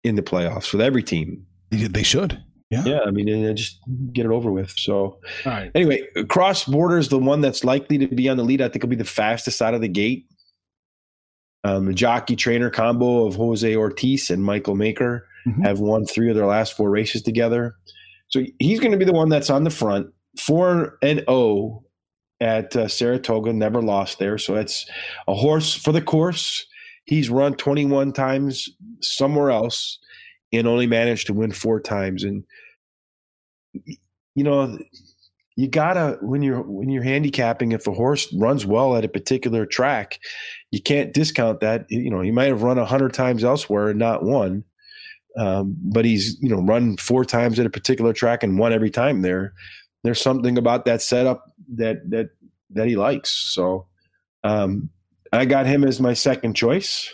in the playoffs with every team? They, they should. Yeah. Yeah, I mean, and just get it over with. So All right. anyway, cross borders the one that's likely to be on the lead. I think will be the fastest out of the gate. Um, the jockey trainer combo of Jose Ortiz and Michael Maker Mhm. have won three of their last four races together. So he's going to be the one that's on the front. Four and O at uh, Saratoga, never lost there. So it's a horse for the course. He's run 21 times somewhere else and only managed to win four times. And you know, you gotta when you're when you're handicapping if a horse runs well at a particular track, you can't discount that. You know, he might have run a hundred times elsewhere and not won, um, but he's you know run four times at a particular track and won every time there. There's something about that setup that that that he likes. So um, I got him as my second choice.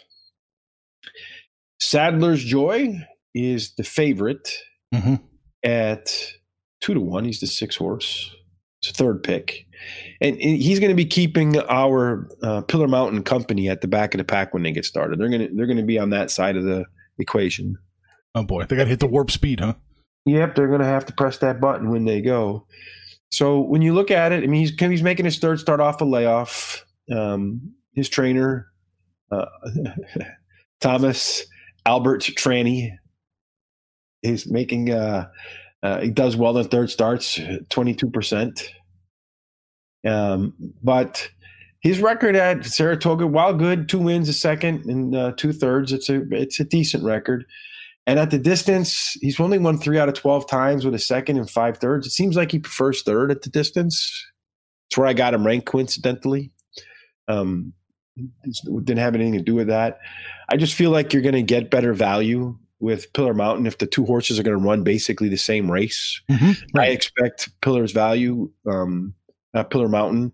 Sadler's Joy is the favorite hmm at two to one. He's the six horse. It's a third pick, and and he's going to be keeping our uh, Pillar Mountain company at the back of the pack when they get started. They're going to they're going to be on that side of the equation. Oh boy, they got to hit the warp speed, huh? Yep, they're going to have to press that button when they go. So when you look at it, I mean, he's he's making his third start off a layoff. Um, his trainer, uh, Thomas Albertrani, is making. Uh, uh, he does well in third starts, twenty two percent. Um, but his record at Saratoga, while good, two wins, a second, and uh, two thirds. It's a it's a decent record. And at the distance, he's only won three out of 12 times with a second and five thirds. It seems like he prefers third at the distance. It's where I got him ranked coincidentally. Um, didn't have anything to do with that. I just feel like you're going to get better value with Pillar Mountain if the two horses are going to run basically the same race. Mm-hmm. I expect Pillar's value, um, uh, Pillar Mountain,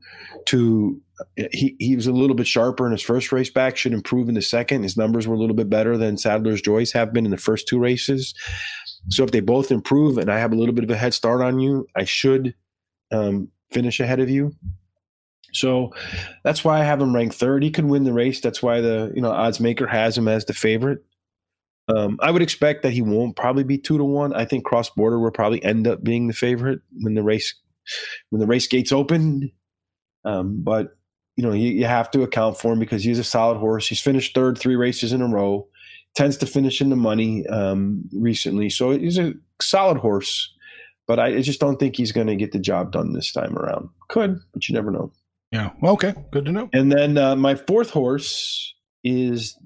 to he he was a little bit sharper in his first race back. Should improve in the second. His numbers were a little bit better than Sadler's Joy's have been in the first two races. So if they both improve and I have a little bit of a head start on you, I should um, finish ahead of you. So that's why I have him ranked third. He could win the race. That's why the you know odds maker has him as the favorite. Um, I would expect that he won't probably be two to one. I think cross border will probably end up being the favorite when the race when the race gates open. Um, but you know you, you have to account for him because he's a solid horse. He's finished third three races in a row. Tends to finish in the money um, recently, so he's a solid horse. But I, I just don't think he's going to get the job done this time around. Could, but you never know. Yeah. Well, okay. Good to know. And then uh, my fourth horse is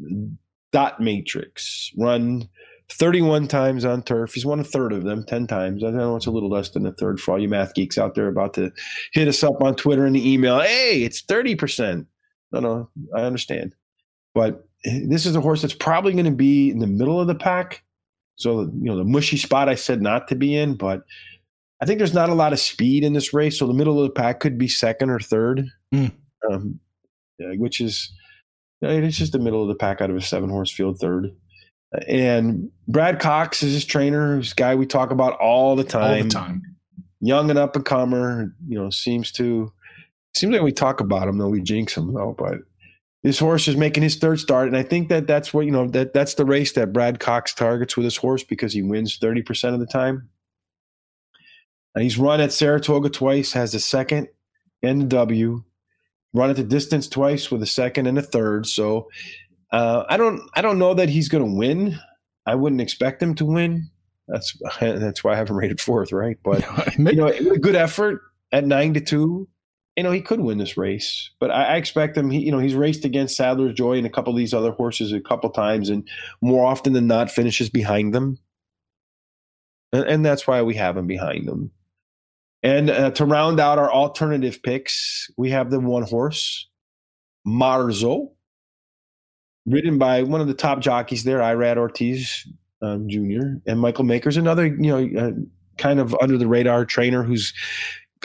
Dot Matrix, run 31 times on turf. He's won a third of them, 10 times. I know it's a little less than a third for all you math geeks out there about to hit us up on Twitter and the email. Hey, it's 30%. No, no, I understand. But this is a horse that's probably going to be in the middle of the pack. So, you know, the mushy spot I said not to be in, but I think there's not a lot of speed in this race. So the middle of the pack could be second or third, Mm. um, which is, you know, it's just the middle of the pack out of a seven horse field third. And Brad Cox is his trainer, who's guy we talk about all the time. All the time. Young and up and comer, you know, seems to seems like we talk about him though we jinx him though, but this horse is making his third start, and I think that that's what you know that that's the race that Brad Cox targets with his horse because he wins thirty percent of the time. And he's run at Saratoga twice, has a second and a W. Run at the distance twice with a second and a third. So uh, I don't I don't know that he's going to win. I wouldn't expect him to win. That's that's why I have him rated fourth, right? But you know, a good effort at nine to two, you know, he could win this race. But I, I expect him. He, you know, he's raced against Sadler's Joy and a couple of these other horses a couple times, and more often than not, finishes behind them. And, and that's why we have him behind them. And uh, to round out our alternative picks, we have the one horse, Marzo, ridden by one of the top jockeys there, Irad Ortiz um, Jr. and Michael Maker's another, you know, uh, kind of under the radar trainer who's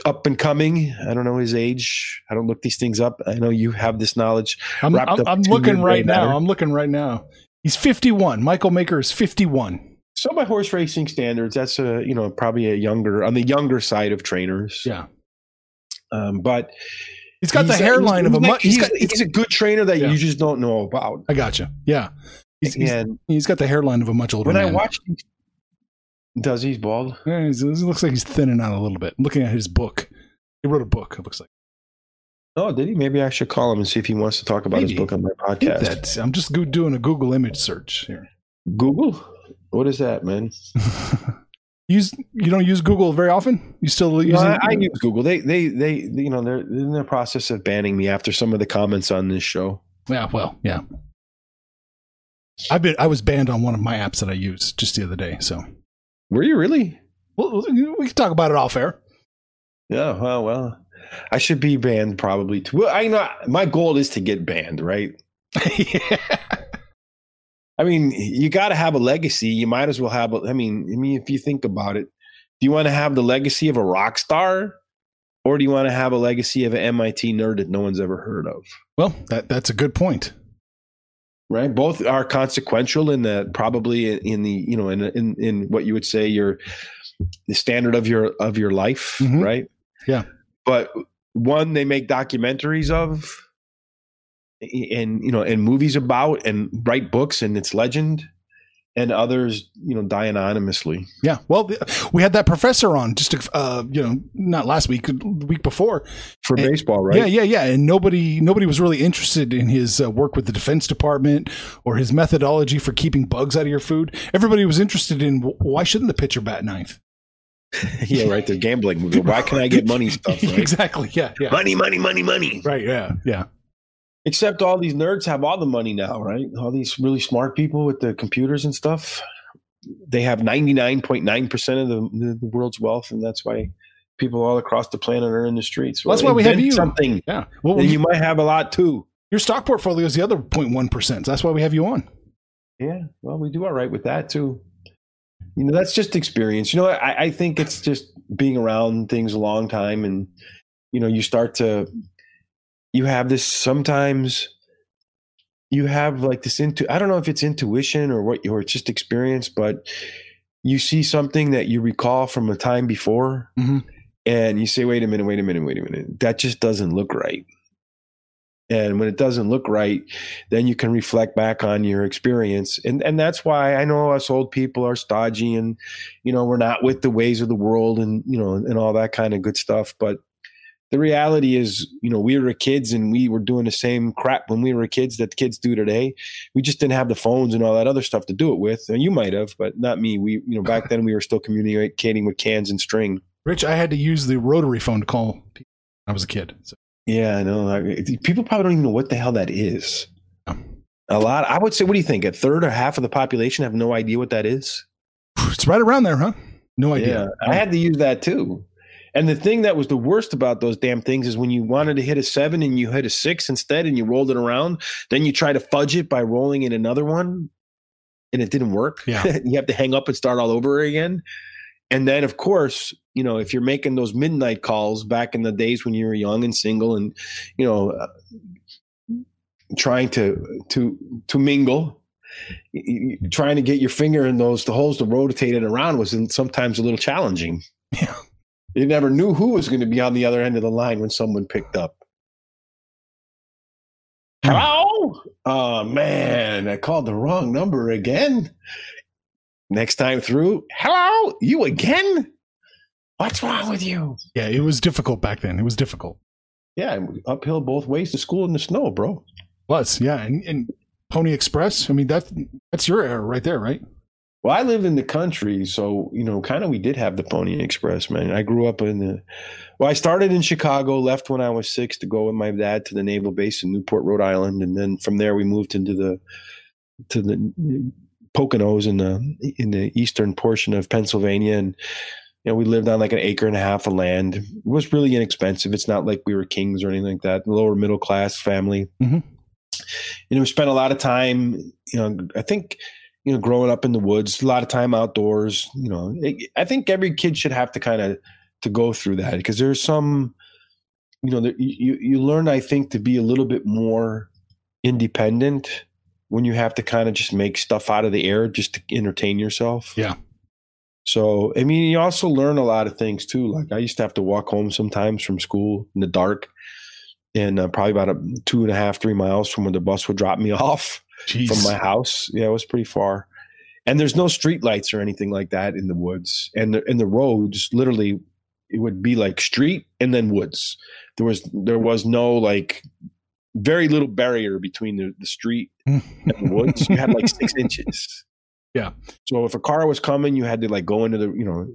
up and coming. I don't know his age. I don't look these things up. I know you have this knowledge. I'm, I'm, I'm looking right brain matter. now. I'm looking right now. He's 51. Michael Maker is 51. So by horse racing standards, that's a you know probably a younger on the younger side of trainers. Yeah. Um, but He's got the a- hairline of a he's, much. he's, He's got. he's a good trainer that Yeah. you just don't know about. I gotcha. Yeah. He's, he's, and he's got the hairline of a much older when I man. watched, does he's bald? Yeah, he's- he looks like he's thinning out a little bit. Looking at his book, he wrote a book. It looks like. Oh, did he? Maybe I should call him and see if he wants to talk about his book on my podcast. I'm just doing a Google image search here. Google? What is that, man? use you don't use Google very often. You still No, using? I, I use Google. They, they, they, you know, they're in the process of banning me after some of the comments on this show. yeah. Well, yeah. I've been. I was banned on one of my apps that I use just the other day. So Were you really? well, we can talk about it off air. Yeah. Well, well, I should be banned probably too. Well, I know my goal is to get banned, right? yeah. I mean, you got to have a legacy. You might as well have. A, I mean, I mean, if you think about it, do you want to have the legacy of a rock star, or do you want to have a legacy of an MIT nerd that no one's ever heard of? Well, that that's a good point. Right, both are consequential in the probably in the you know in in in what you would say your the standard of your of your life, Mhm. right? Yeah. but one they make documentaries of and you know and movies about and write books and it's legend and others you know die anonymously Yeah. Well, we had that professor on just a, uh, you know not last week, the week before. for And- baseball right Yeah, yeah, yeah. And nobody nobody was really interested in his uh, work with the Defense Department or his methodology for keeping bugs out of your food. Everybody was interested in why shouldn't the pitcher bat ninth? yeah right they're gambling why can i get money stuff right? exactly. Yeah. Yeah. money money money money Right. Yeah. Yeah. Except all these nerds have all the money now right all these really smart people with the computers and stuff they have 99.9% of the, the, the world's wealth and that's why people all across the planet are in the streets Well, that's why we have you. something Yeah. Well, then you, might have a lot too your stock portfolio is the other 0.1 percent. That's why we have you on. yeah well we do all right with that too you know that's just experience you know I, I think it's just being around things a long time and you know you start to you have this sometimes you have like this into i don't know if it's intuition or what or it's just experience but you see something that you recall from a time before Mhm. and you say wait a minute wait a minute wait a minute. That just doesn't look right. And when it doesn't look right then you can reflect back on your experience. And and that's why i know us old people are stodgy and you know we're not with the ways of the world and you know and all that kind of good stuff but the reality is you know we were kids and we were doing the same crap when we were kids that the kids do today we just didn't have the phones and all that other stuff to do it with and you might have but not me we you know back then we were still communicating with cans and string Rich, I had to use the rotary phone to call people when I was a kid. So, yeah i know I, people probably don't even know what the hell that is Yeah. a lot i would say what do you think a third or half of the population have no idea what that is it's right around there, huh? No idea. Yeah, I had to use that too. And the thing that was the worst about those damn things is when you wanted to hit a seven and you hit a six instead and you rolled it around, then you try to fudge it by rolling in another one and it didn't work. Yeah. you have to hang up and start all over again. And then, of course, you know, if you're making those midnight calls back in the days when you were young and single and, you know, uh, trying to, to, to mingle, trying to get your finger in those the holes to rotate it around was sometimes a little challenging. Yeah. You never knew who was going to be on the other end of the line when someone picked up. Hello? Oh man, I called the wrong number again. Next time through, hello, you again? What's wrong with you? Yeah, it was difficult back then. It was difficult. Yeah, uphill both ways to school in the snow, bro. Was yeah, and, and Pony Express. I mean that that's your era right there, right? Well, I lived in the country, so you know, kind of we did have the Pony Express, man. I grew up in the. Well, I started in Chicago, left when I was six to go with my dad to the naval base in Newport, Rhode Island, and then from there we moved into the to the Poconos in the in the eastern portion of Pennsylvania, and you know we lived on like an acre and a half of land. It was really inexpensive. It's not like we were kings or anything like that. Lower middle class family, Mhm. and we spent a lot of time. You know, I think you know, growing up in the woods, a lot of time outdoors. You know, it, I think every kid should have to kind of to go through that because there's some, you know, you you learn. I think to be a little bit more independent when you have to kind of just make stuff out of the air just to entertain yourself. Yeah. So, I mean, you also learn a lot of things too. Like I used to have to walk home sometimes from school in the dark and uh, probably about a two and a half, three miles from where the bus would drop me off Jeez. from my house. Yeah, it was pretty far. And there's no street lights or anything like that in the woods. And the, and the roads literally it would be like street and then woods. There was there was no like very little barrier between the, the street and the woods. You had like six inches. Yeah. So if a car was coming, you had to like go into the you know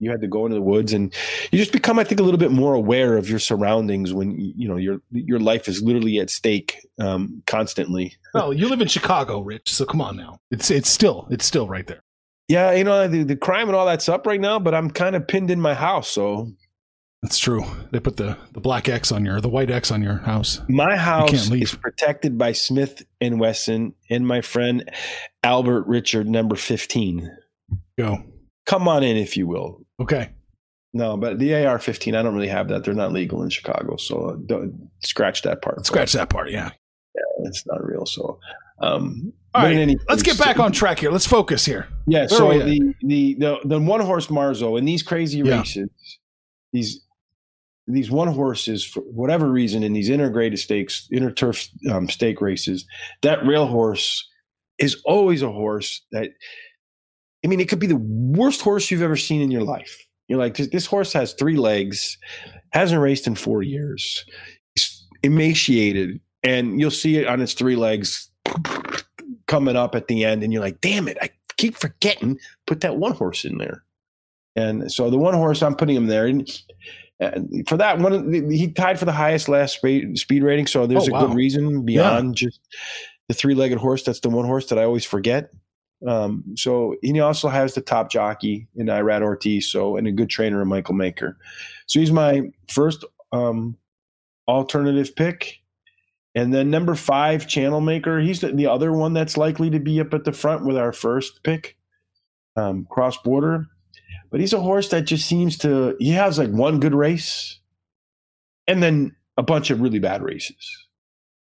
you had to go into the woods and you just become i think a little bit more aware of your surroundings when you know your your life is literally at stake um, constantly well, you live in Chicago, Rich. So come on now. It's it's still it's still right there. yeah you know the, the crime and all that's up right now but i'm kind of pinned in my house so That's true. They put the the black X on your the white X on your house. my house is protected by smith and wesson and my friend albert richard number 15 Go. Come on in if you will Okay. no but the ar-15 i don't really have that they're not legal in chicago so don't scratch that part Scratch that part. Yeah. Yeah, it's not real so um All right. any Let's get back on track here. Let's focus here. Yeah, Where so are we at? the, the the the one horse Marzo in these crazy Yeah. races, these these one horses for whatever reason in these integrated stakes, inner turf um, stake races, that rail horse is always a horse that I mean, it could be the worst horse you've ever seen in your life. You're like, this, this horse has three legs, hasn't raced in four years, it's emaciated, and you'll see it on its three legs coming up at the end, and you're like, damn it, I keep forgetting put that one horse in there. And so the one horse, I'm putting him there. And for that one, he tied for the highest last speed, rating. So there's Oh, a good reason beyond just the three legged horse. That's the one horse that I always forget. Um, so he also has the top jockey in Irad Ortiz, so and a good trainer in Michael Maker. So he's my first um, alternative pick. And then number five, Channel Maker. He's the, the other one that's likely to be up at the front with our first pick, um, cross border. But he's a horse that just seems to, he has like one good race and then a bunch of really bad races.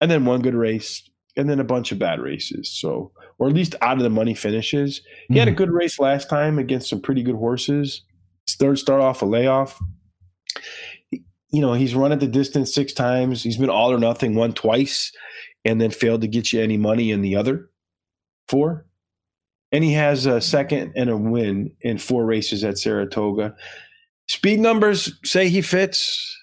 And then one good race and then a bunch of bad races. So, or at least out of the money finishes. He had a hmm. good race last time against some pretty good horses. Third start off a layoff. You know, he's run at the distance six times. He's been all or nothing, won twice, and then failed to get you any money in the other four. And he has a second and a win in four races at Saratoga. Speed numbers say he fits.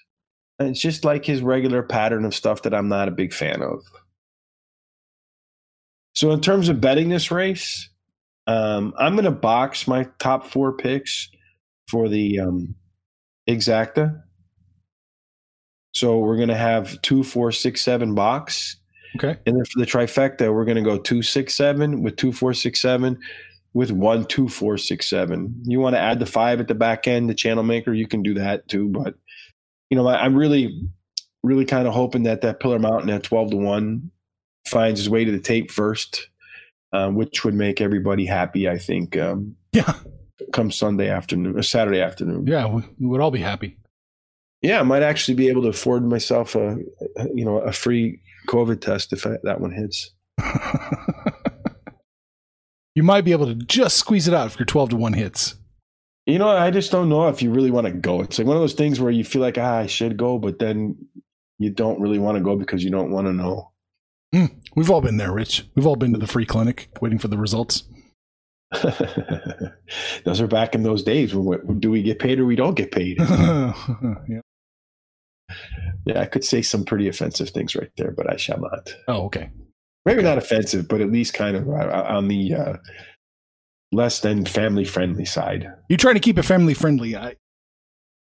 And it's just like his regular pattern of stuff that I'm not a big fan of. So, in terms of betting this race, um, I'm going to box my top four picks for the um, exacta. So, we're going to have two, four, six, seven box. Okay. And then for the trifecta, we're going to go two, six, seven with two, four, six, seven with one, two, four, six, seven. You want to add the five at the back end, the channel maker, you can do that too. But, you know, I, I'm really, really kind of hoping that that Pillar Mountain at 12 to 1 finds his way to the tape first, um, which would make everybody happy, I think, um, Yeah. come Sunday afternoon or Saturday afternoon. Yeah. We, we would all be happy. Yeah, I might actually be able to afford myself a, a you know, a free COVID test if I, that one hits. you might be able to just squeeze it out if your 12 to 1 hits. You know, I just don't know if you really want to go. It's like one of those things where you feel like, ah, I should go, but then you don't really want to go because you don't want to know. We've all been there, Rich. We've all been to the free clinic waiting for the results. those are back in those days when we, do we get paid or we don't get paid? yeah. yeah, I could say some pretty offensive things right there, but I shall not. Oh, okay. Maybe not offensive, but at least kind of uh, on the uh, less than family friendly side. You're trying to keep it family friendly. I,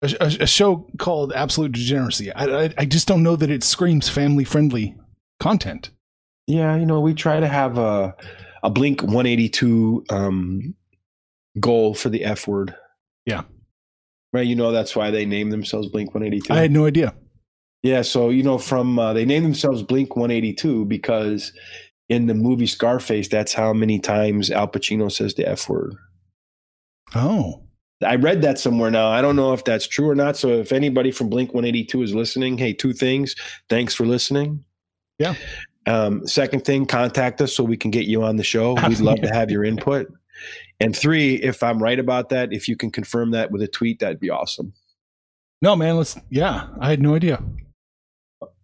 a, a, a show called Absolute Degeneracy. I, I, I just don't know that it screams family friendly content. Yeah, you know, we try to have a a Blink 182 um, goal for the F word. Yeah. Right. You know, that's why they named themselves Blink 182. I had no idea. yeah. So, you know, from uh, they named themselves Blink 182 because in the movie Scarface, that's how many times Al Pacino says the F word. Oh, I read that somewhere now. I don't know if that's true or not. So if anybody from Blink 182 is listening, hey, two things. Thanks for listening. Yeah. Um, second thing, contact us so we can get you on the show. We'd love to have your input. And three, if I'm right about that, if you can confirm that with a tweet, that'd be awesome. No, man. Let's. Yeah, I had no idea.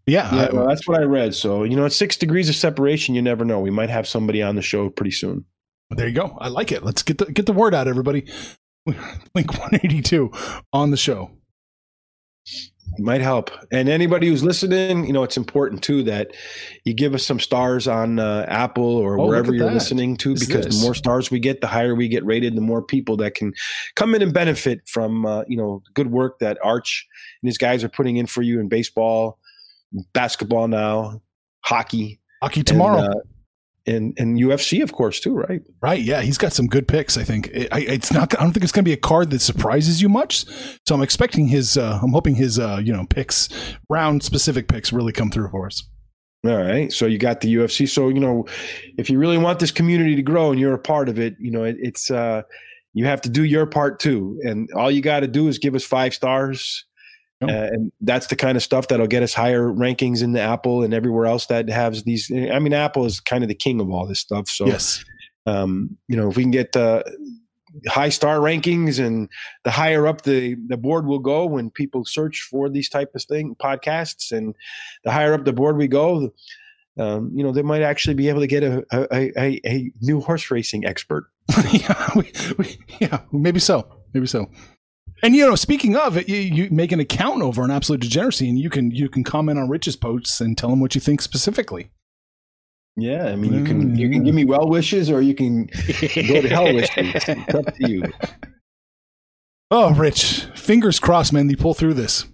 Yeah, Yeah, I- well, that's what I read. So you know, it's six degrees of separation. You never know. We might have somebody on the show pretty soon. there you go. I like it. Let's get the get the word out, everybody. Link 182 on the show. Might help. And anybody who's listening, you know, it's important too that you give us some stars on uh, Apple or Oh, wherever you're that. listening to, because this? the more stars we get, the higher we get rated, the more people that can come in and benefit from, uh, you know, good work that Arch and his guys are putting in for you in baseball, basketball now, hockey, Hockey tomorrow. and, uh, and, and UFC, of course, too, right? Right. Yeah, he's got some good picks. I think it, I, it's not. I don't think it's going to be a card that surprises you much. So I'm expecting his. Uh, I'm hoping his. Uh, you know, picks round specific picks really come through for us. All right. So you got the UFC. So, you know, if you really want this community to grow and you're a part of it, you know, it, it's, uh, you have to do your part too. And all you got to do is give us five stars. Yep. Uh, and that's the kind of stuff that'll get us higher rankings in the Apple and everywhere else that has these. I mean, Apple is kind of the king of all this stuff. So, yes. um, you know, if we can get uh, high star rankings and the higher up the, the board will go when people search for these type of thing podcasts and the higher up the board we go, um, you know, they might actually be able to get a, a, a, a new horse racing expert. yeah. We, we, yeah. Maybe so. Maybe so. And you know, speaking of it, you, you make an account over on Absolute Degeneracy, and you can you can comment on Rich's posts and tell him what you think specifically. Yeah, I mean, you can you can give me well wishes or you can go to hell wishes. It's up to you. Oh, Rich, fingers crossed, man. You pull through this.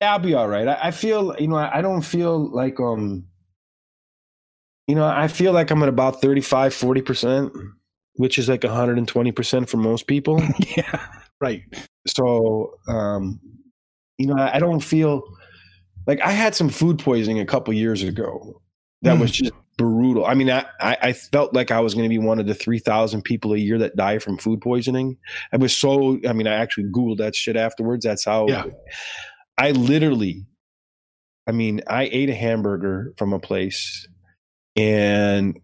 Yeah, I'll be all right. I, I feel, you know, I, I don't feel like, um, you know, I feel like I'm at about 35, 40%, which is like 120% for most people. yeah. Right. So, um, you know, I, don't feel like I had some food poisoning a couple years ago that Mm. was just brutal. I mean, I, I, I felt like I was going to be one of the 3,000 people a year that die from food poisoning. I was so, I mean, I actually Googled that shit afterwards. That's how Yeah. I literally, I mean, I ate a hamburger from a place and,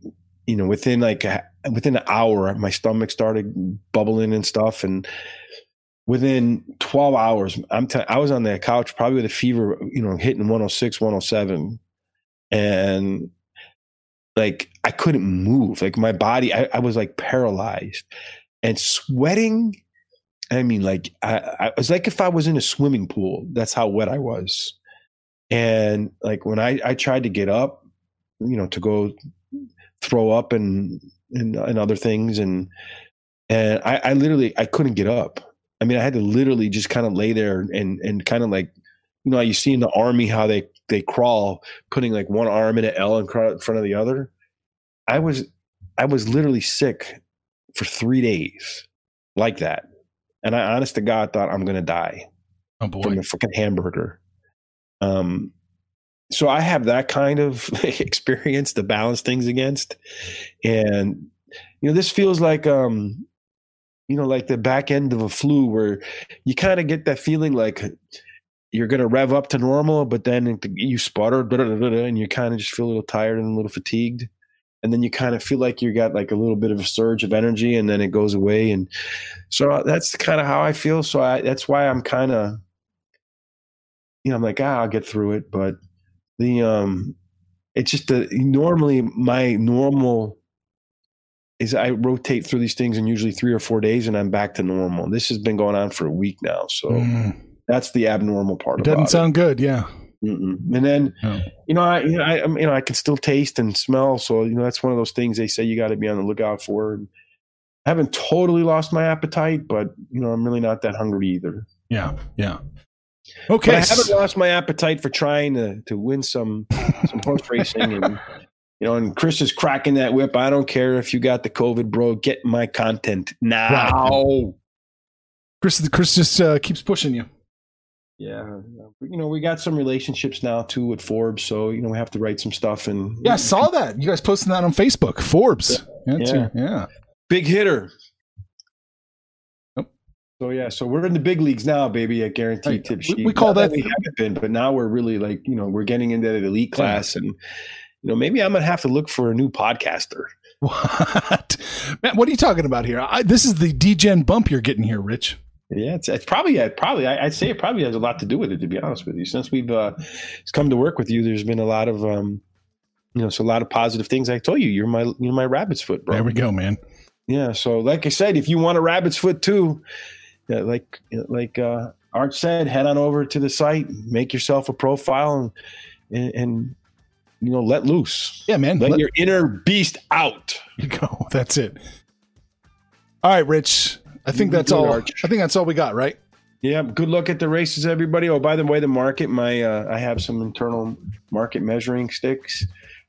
you know, within like, a, within an hour, my stomach started bubbling and stuff. And within 12 hours, I'm, t- I was on the couch probably with a fever, you know, hitting 106, 107. And like, I couldn't move. Like my body, I, I was like paralyzed and sweating I mean, like I, I it was like if I was in a swimming pool. That's how wet I was. And like when I, I tried to get up, you know, to go throw up and and, and other things, and and I, I literally I couldn't get up. I mean, I had to literally just kind of lay there and and kind of like, you know, you see in the army how they they crawl, putting like one arm in an L in front of the other. I was I was literally sick for three days, like that. And I, honest to God, thought I'm going to die Oh from boy. a freaking hamburger. Um, so I have that kind of experience to balance things against, and you know, this feels like um, you know, like the back end of a flu where you kind of get that feeling like you're going to rev up to normal, but then you sputter, and you kind of just feel a little tired and a little fatigued. And then you kind of feel like you got like a little bit of a surge of energy, and then it goes away. And so that's kind of how I feel. So I, that's why I'm kind of, you know, I'm like, ah, I'll get through it. But the, um, it's just that normally my normal is I rotate through these things in usually three or four days, and I'm back to normal. This has been going on for a week now, so Mm, that's the abnormal part. it doesn't sound good. Yeah. Mm-mm. And then No. you know, I, you know, I, you know, I can still taste and smell. So you know, that's one of those things they say you got to be on the lookout for. And I haven't totally lost my appetite, but you know, I'm really not that hungry either. Yeah. Yeah. But Okay. I haven't lost my appetite for trying to to win some some horse racing and. You know, and Chris is cracking that whip. I don't care if you got the COVID, bro. Get my content now. Chris, Chris just uh, keeps pushing you. Yeah, you know, we got some relationships now too with Forbes, so you know we have to write some stuff and Yeah, I saw that. You guys posting that on Facebook. Forbes. Yeah. your- yeah. big hitter. Yep. So yeah, so we're in the big leagues now, baby. At Guaranteed Right. Tip We- Sheet. we call Not that- we haven't been, but now we're really like you know we're getting into the elite class, and you know, maybe I'm gonna have to look for a new podcaster. What? Man, what are you talking about here? I, this is the DGen bump you're getting here, Rich. Yeah, it's, it's probably uh, probably I, would say it probably has a lot to do with it. To be honest with you, since we've uh, come to work with you, there's been a lot of um, you know, so a lot of positive things. I told you, you're my you're my rabbit's foot, bro. There we go, man. Yeah. So, like I said, if you want a rabbit's foot too, yeah, like like uh, Art said, head on over to the site, make yourself a profile, and, and, and you know, let loose. Yeah, man. Let, let your inner beast out. You go. That's it. All right, Rich. I think that's all. Arch. I think that's all we got, right? Yeah. Good luck at the races, everybody. Oh, by the way, the market. My uh, I have some internal market measuring sticks.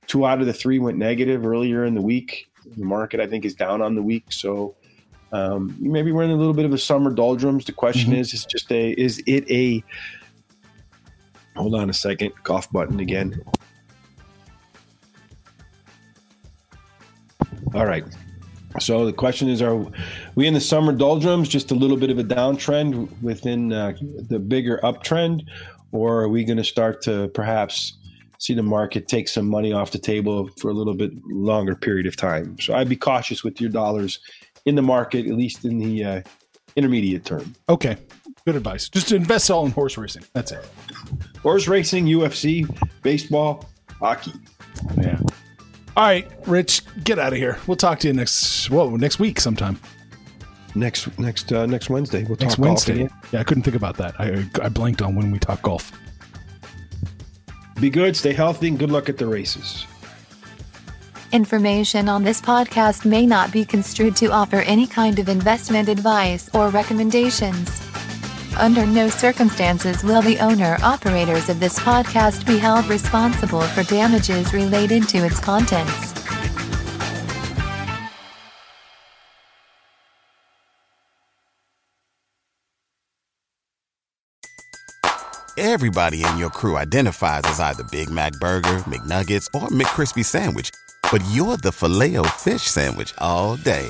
Two out of the three went negative earlier in the week. The market, I think, is down on the week. So um, maybe we're in a little bit of a summer doldrums. The question mm-hmm. is, is just a, is it a? Hold on a second. Cough button again. All right. So the question is: Are we in the summer doldrums, just a little bit of a downtrend within uh, the bigger uptrend, or are we going to start to perhaps see the market take some money off the table for a little bit longer period of time? So I'd be cautious with your dollars in the market, at least in the uh, intermediate term. Okay, good advice. Just invest all in horse racing. That's it. Horse racing, UFC, baseball, hockey. Yeah. All right, Rich, get out of here. We'll talk to you next well next week sometime. Next next uh, next Wednesday. We'll next Wednesday. Golf yeah, I couldn't think about that. I I blanked on when we talk golf. Be good, stay healthy, and good luck at the races. Information on this podcast may not be construed to offer any kind of investment advice or recommendations. Under no circumstances will the owner operators of this podcast be held responsible for damages related to its contents. Everybody in your crew identifies as either Big Mac Burger, McNuggets, or McCrispy Sandwich, but you're the Filet-O-Fish Sandwich all day